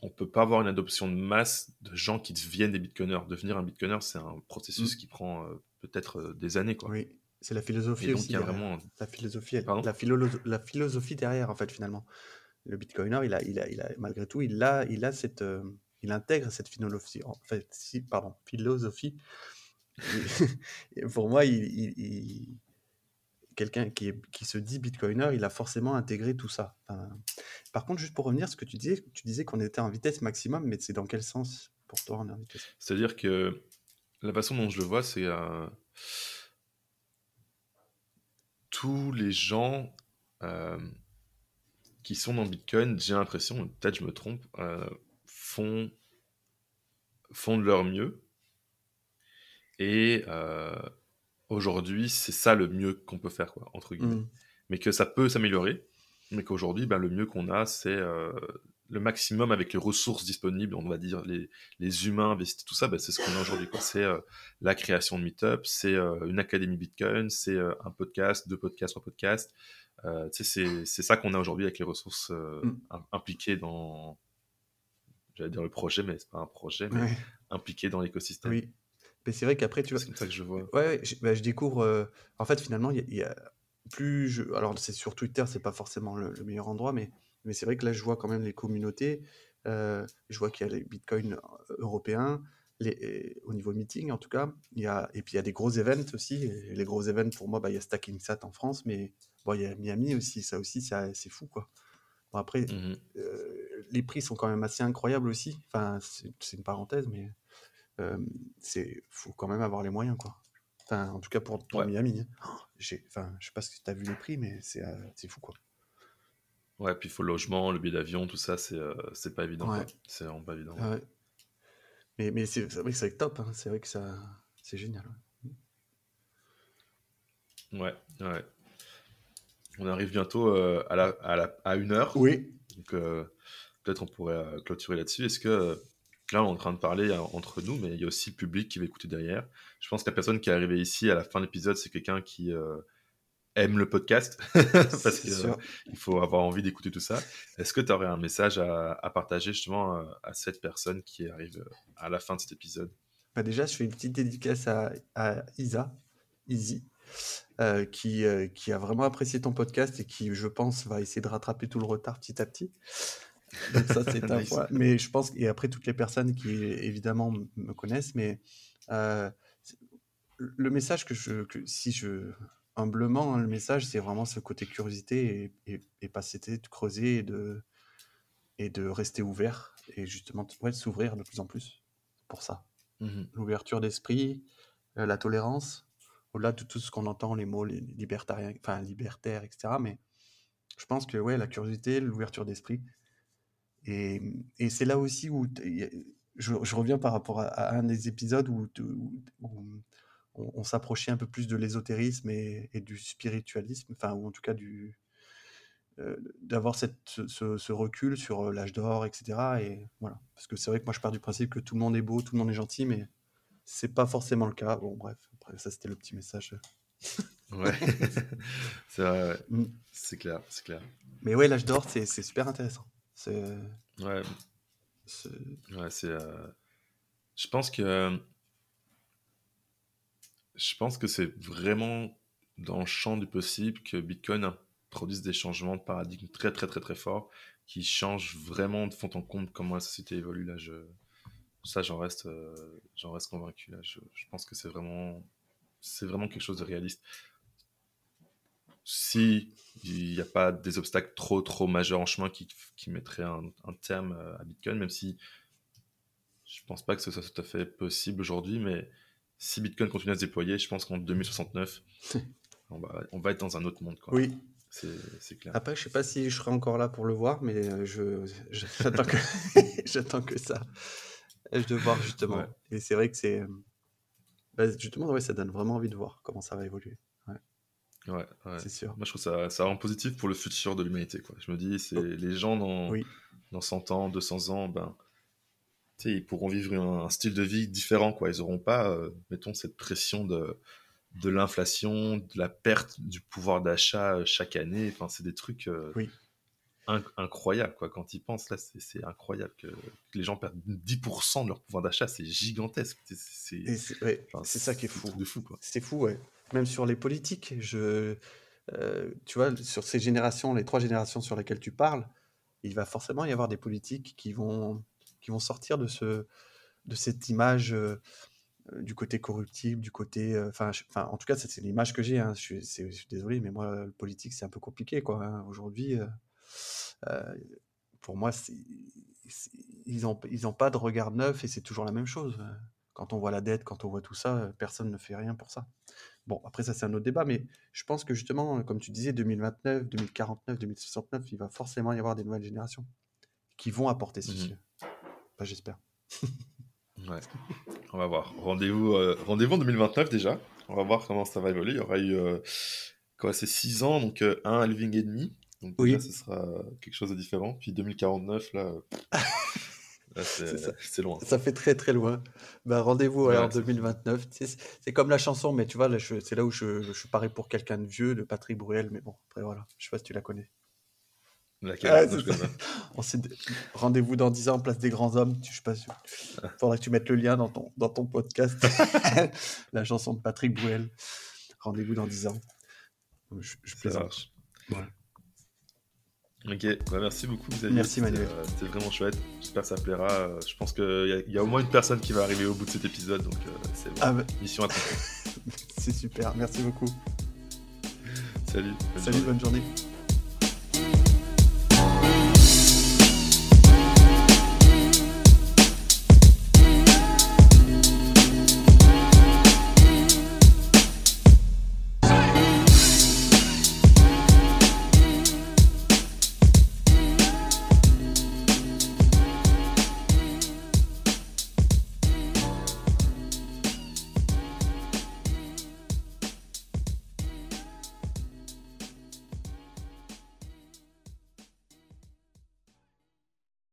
on peut pas avoir une adoption de masse de gens qui deviennent des Bitcoiners. Devenir un Bitcoiner, c'est un processus qui prend euh, peut-être euh, des années, quoi. Oui, c'est la philosophie donc aussi. y a vraiment La philosophie, elle- la, philo- la philosophie derrière, en fait, finalement. Le bitcoiner, il a, il a, il a, malgré tout, il a, il a cette, euh, il intègre cette philosophie. En fait, si, pardon, philosophie. [LAUGHS] Pour moi, il, quelqu'un qui, qui se dit bitcoiner, il a forcément intégré tout ça. Enfin, par contre, juste pour revenir à ce que tu disais, tu disais qu'on était en vitesse maximum, mais c'est dans quel sens pour toi en vitesse? C'est-à-dire que la façon dont je le vois, c'est euh, tous les gens euh, qui sont dans Bitcoin, j'ai l'impression, peut-être je me trompe, euh, font, font de leur mieux. Et euh, aujourd'hui, c'est ça le mieux qu'on peut faire, quoi, entre guillemets. Mm. Mais que ça peut s'améliorer, mais qu'aujourd'hui, ben, le mieux qu'on a, c'est le maximum avec les ressources disponibles, on va dire les, les humains investis, tout ça, ben, c'est ce qu'on a aujourd'hui. C'est euh, la création de Meetup, c'est euh, une académie Bitcoin, c'est euh, un podcast, deux podcasts, trois podcasts. C'est ça qu'on a aujourd'hui avec les ressources Mm. im- impliquées dans, j'allais dire le projet, mais c'est pas un projet, mais Ouais. impliquées dans l'écosystème. Oui. Mais c'est vrai qu'après, tu vois, C'est comme ça que je vois. Ouais, ouais, je, bah, je découvre. en fait, finalement, il y a, il y a plus. Je, alors, c'est sur Twitter, c'est pas forcément le, le meilleur endroit, mais, mais c'est vrai que là, je vois quand même les communautés. euh, je vois qu'il y a les bitcoins euh, européens, les, au niveau meeting en tout cas. Il y a, et puis il y a des gros events aussi. Et les gros events, pour moi, bah, il y a Stacking Sat en France, mais bon, il y a Miami aussi. Ça aussi, c'est fou, quoi. Bon, après, Mhm. euh, les prix sont quand même assez incroyables aussi. Enfin, c'est une parenthèse, mais euh, c'est faut quand même avoir les moyens, quoi. Enfin, en tout cas pour, pour Ouais. Miami. hein. Oh, enfin, je sais pas si tu as vu les prix, mais c'est c'est fou, quoi. Ouais, puis il faut le logement, le billet d'avion, tout ça, c'est euh, pas évident. Ouais. C'est vraiment pas évident. Ah ouais. Mais, mais c'est vrai que c'est top. hein. C'est vrai que ça, c'est génial. ouais. Ouais. On arrive bientôt euh, à, la, à, la, à une heure. Oui. Donc euh, peut-être on pourrait euh, clôturer là-dessus. Est-ce que là, on est en train de parler euh, entre nous, mais il y a aussi le public qui va écouter derrière. Je pense que la personne qui est arrivée ici à la fin de l'épisode, c'est quelqu'un qui euh, aime le podcast. [LAUGHS] Parce qu'il sûr. faut avoir envie d'écouter tout ça. Est-ce que tu aurais un message à, à partager justement euh, à cette personne qui arrive euh, à la fin de cet épisode? Bah déjà, je fais une petite dédicace à, à Isa, Izzy, euh, qui, euh, qui a vraiment apprécié ton podcast et qui, je pense, va essayer de rattraper tout le retard petit à petit. Donc ça, [LAUGHS] c'est un Nice. point. Mais je pense, et après, toutes les personnes qui, évidemment, me connaissent, mais euh, le message que je, que si je, humblement, hein, le message, c'est vraiment ce côté curiosité et, et, et pas citer de creuser et de, et de rester ouvert et justement, ouais, de s'ouvrir de plus en plus pour ça Mhm. l'ouverture d'esprit, euh, la tolérance, au-delà de tout ce qu'on entend, les mots les libertariens, enfin libertaires, etc. Mais je pense que ouais, la curiosité, l'ouverture d'esprit. Et, et c'est là aussi où je, je reviens par rapport à, à un des épisodes où, t- où- où on, on s'approchait un peu plus de l'ésotérisme et, et du spiritualisme, enfin, ou en tout cas du euh, d'avoir cette, ce, recul sur euh, l'âge d'or, etc. Et voilà. Parce que c'est vrai que moi, je pars du principe que tout le monde est beau, tout le monde est gentil, mais c'est pas forcément le cas. Bon, bref, ça, c'était le petit message. Ouais, [LAUGHS] c'est vrai, ouais. Mm. c'est clair, c'est clair. Mais ouais, l'âge d'or, c'est c'est super intéressant. C'est. Ouais, c'est- Ouais, c'est. euh, Je pense que. Je pense que c'est vraiment dans le champ du possible que Bitcoin produise des changements de paradigme très très très très forts qui changent vraiment de fond en comble comment la société évolue là. Je... Ça, j'en reste, euh, j'en reste convaincu là. Je, pense que c'est vraiment, c'est vraiment quelque chose de réaliste. si il n'y a pas des obstacles trop trop majeurs en chemin qui, qui mettraient un, terme à Bitcoin, même si je pense pas que ce soit tout à fait possible aujourd'hui, mais si Bitcoin continue à se déployer, je pense qu'en 2069, [LAUGHS] on, va, on va être dans un autre monde. Quoi. Oui. C'est clair. Après, je sais pas si je serai encore là pour le voir, mais euh, [LAUGHS] [LAUGHS] j'attends que, ça. Je de voir justement. Et c'est vrai que c'est. Euh, bah, justement, ouais, ça donne vraiment envie de voir comment ça va évoluer. Ouais, c'est sûr. Moi, je trouve ça, ça rend positif pour le futur de l'humanité. Je me dis, c'est oh. les gens dans, dans 100 ans, 200 ans, ben, ils pourront vivre un, style de vie différent. Quoi. Ils n'auront pas, euh, mettons, cette pression de, de l'inflation, de la perte du pouvoir d'achat euh, chaque année. Enfin, c'est des trucs euh, incroyables. Quoi. Quand ils pensent, là, c'est incroyable que, les gens perdent 10% de leur pouvoir d'achat. C'est gigantesque. C'est ça qui est fou. fou c'est fou, ouais même sur les politiques. Je, euh, tu vois, sur ces générations, les trois générations sur lesquelles tu parles, il va forcément y avoir des politiques qui vont, qui vont sortir de, ce, de cette image euh, du côté corruptible, du côté. Euh, enfin, en tout cas, c'est l'image que j'ai. Hein. Je, suis désolé, mais moi, le politique, c'est un peu compliqué. quoi. Hein. Aujourd'hui, pour moi, ils n'ont ils ont pas de regard neuf et c'est toujours la même chose. Quand on voit la dette, quand on voit tout ça, personne ne fait rien pour ça. Bon, après, ça, c'est un autre débat, mais je pense que justement, comme tu disais, 2029, 2049, 2069, il va forcément y avoir des nouvelles générations qui vont apporter ceci. Mmh. J'espère. [LAUGHS] ouais, on va voir. Rendez-vous euh, rendez-vous en 2029 déjà. On va voir comment ça va évoluer. Il y aura eu euh, quoi, c'est 6 ans, donc euh, un halving et demi. Donc oui. ce sera quelque chose de différent. Puis 2049, là. c'est loin. Ça fait très très loin. Bah, Rendez-vous en 2029. C'est comme la chanson, mais tu vois, c'est là où je, je parie pour quelqu'un de vieux, de Patrick Bruel. Mais bon, après voilà, je sais pas si tu la connais. Laquelle [LAUGHS] Rendez-vous dans 10 ans, place des grands hommes. Je sais pas sûr. Faudrait que tu mettes le lien dans ton, dans ton podcast. [LAUGHS] la chanson de Patrick Bruel. Rendez-vous dans 10 ans. Je, je plaisante. Ok, bah, merci beaucoup Xavier. Merci Manuel. Euh, c'était vraiment chouette. J'espère que ça plaira. Euh, je pense qu'il y, y, a au moins une personne qui va arriver au bout de cet épisode, donc euh, c'est bon. ah bah... mission accomplie. [LAUGHS] c'est super, merci beaucoup. Salut. Salut, bonne journée.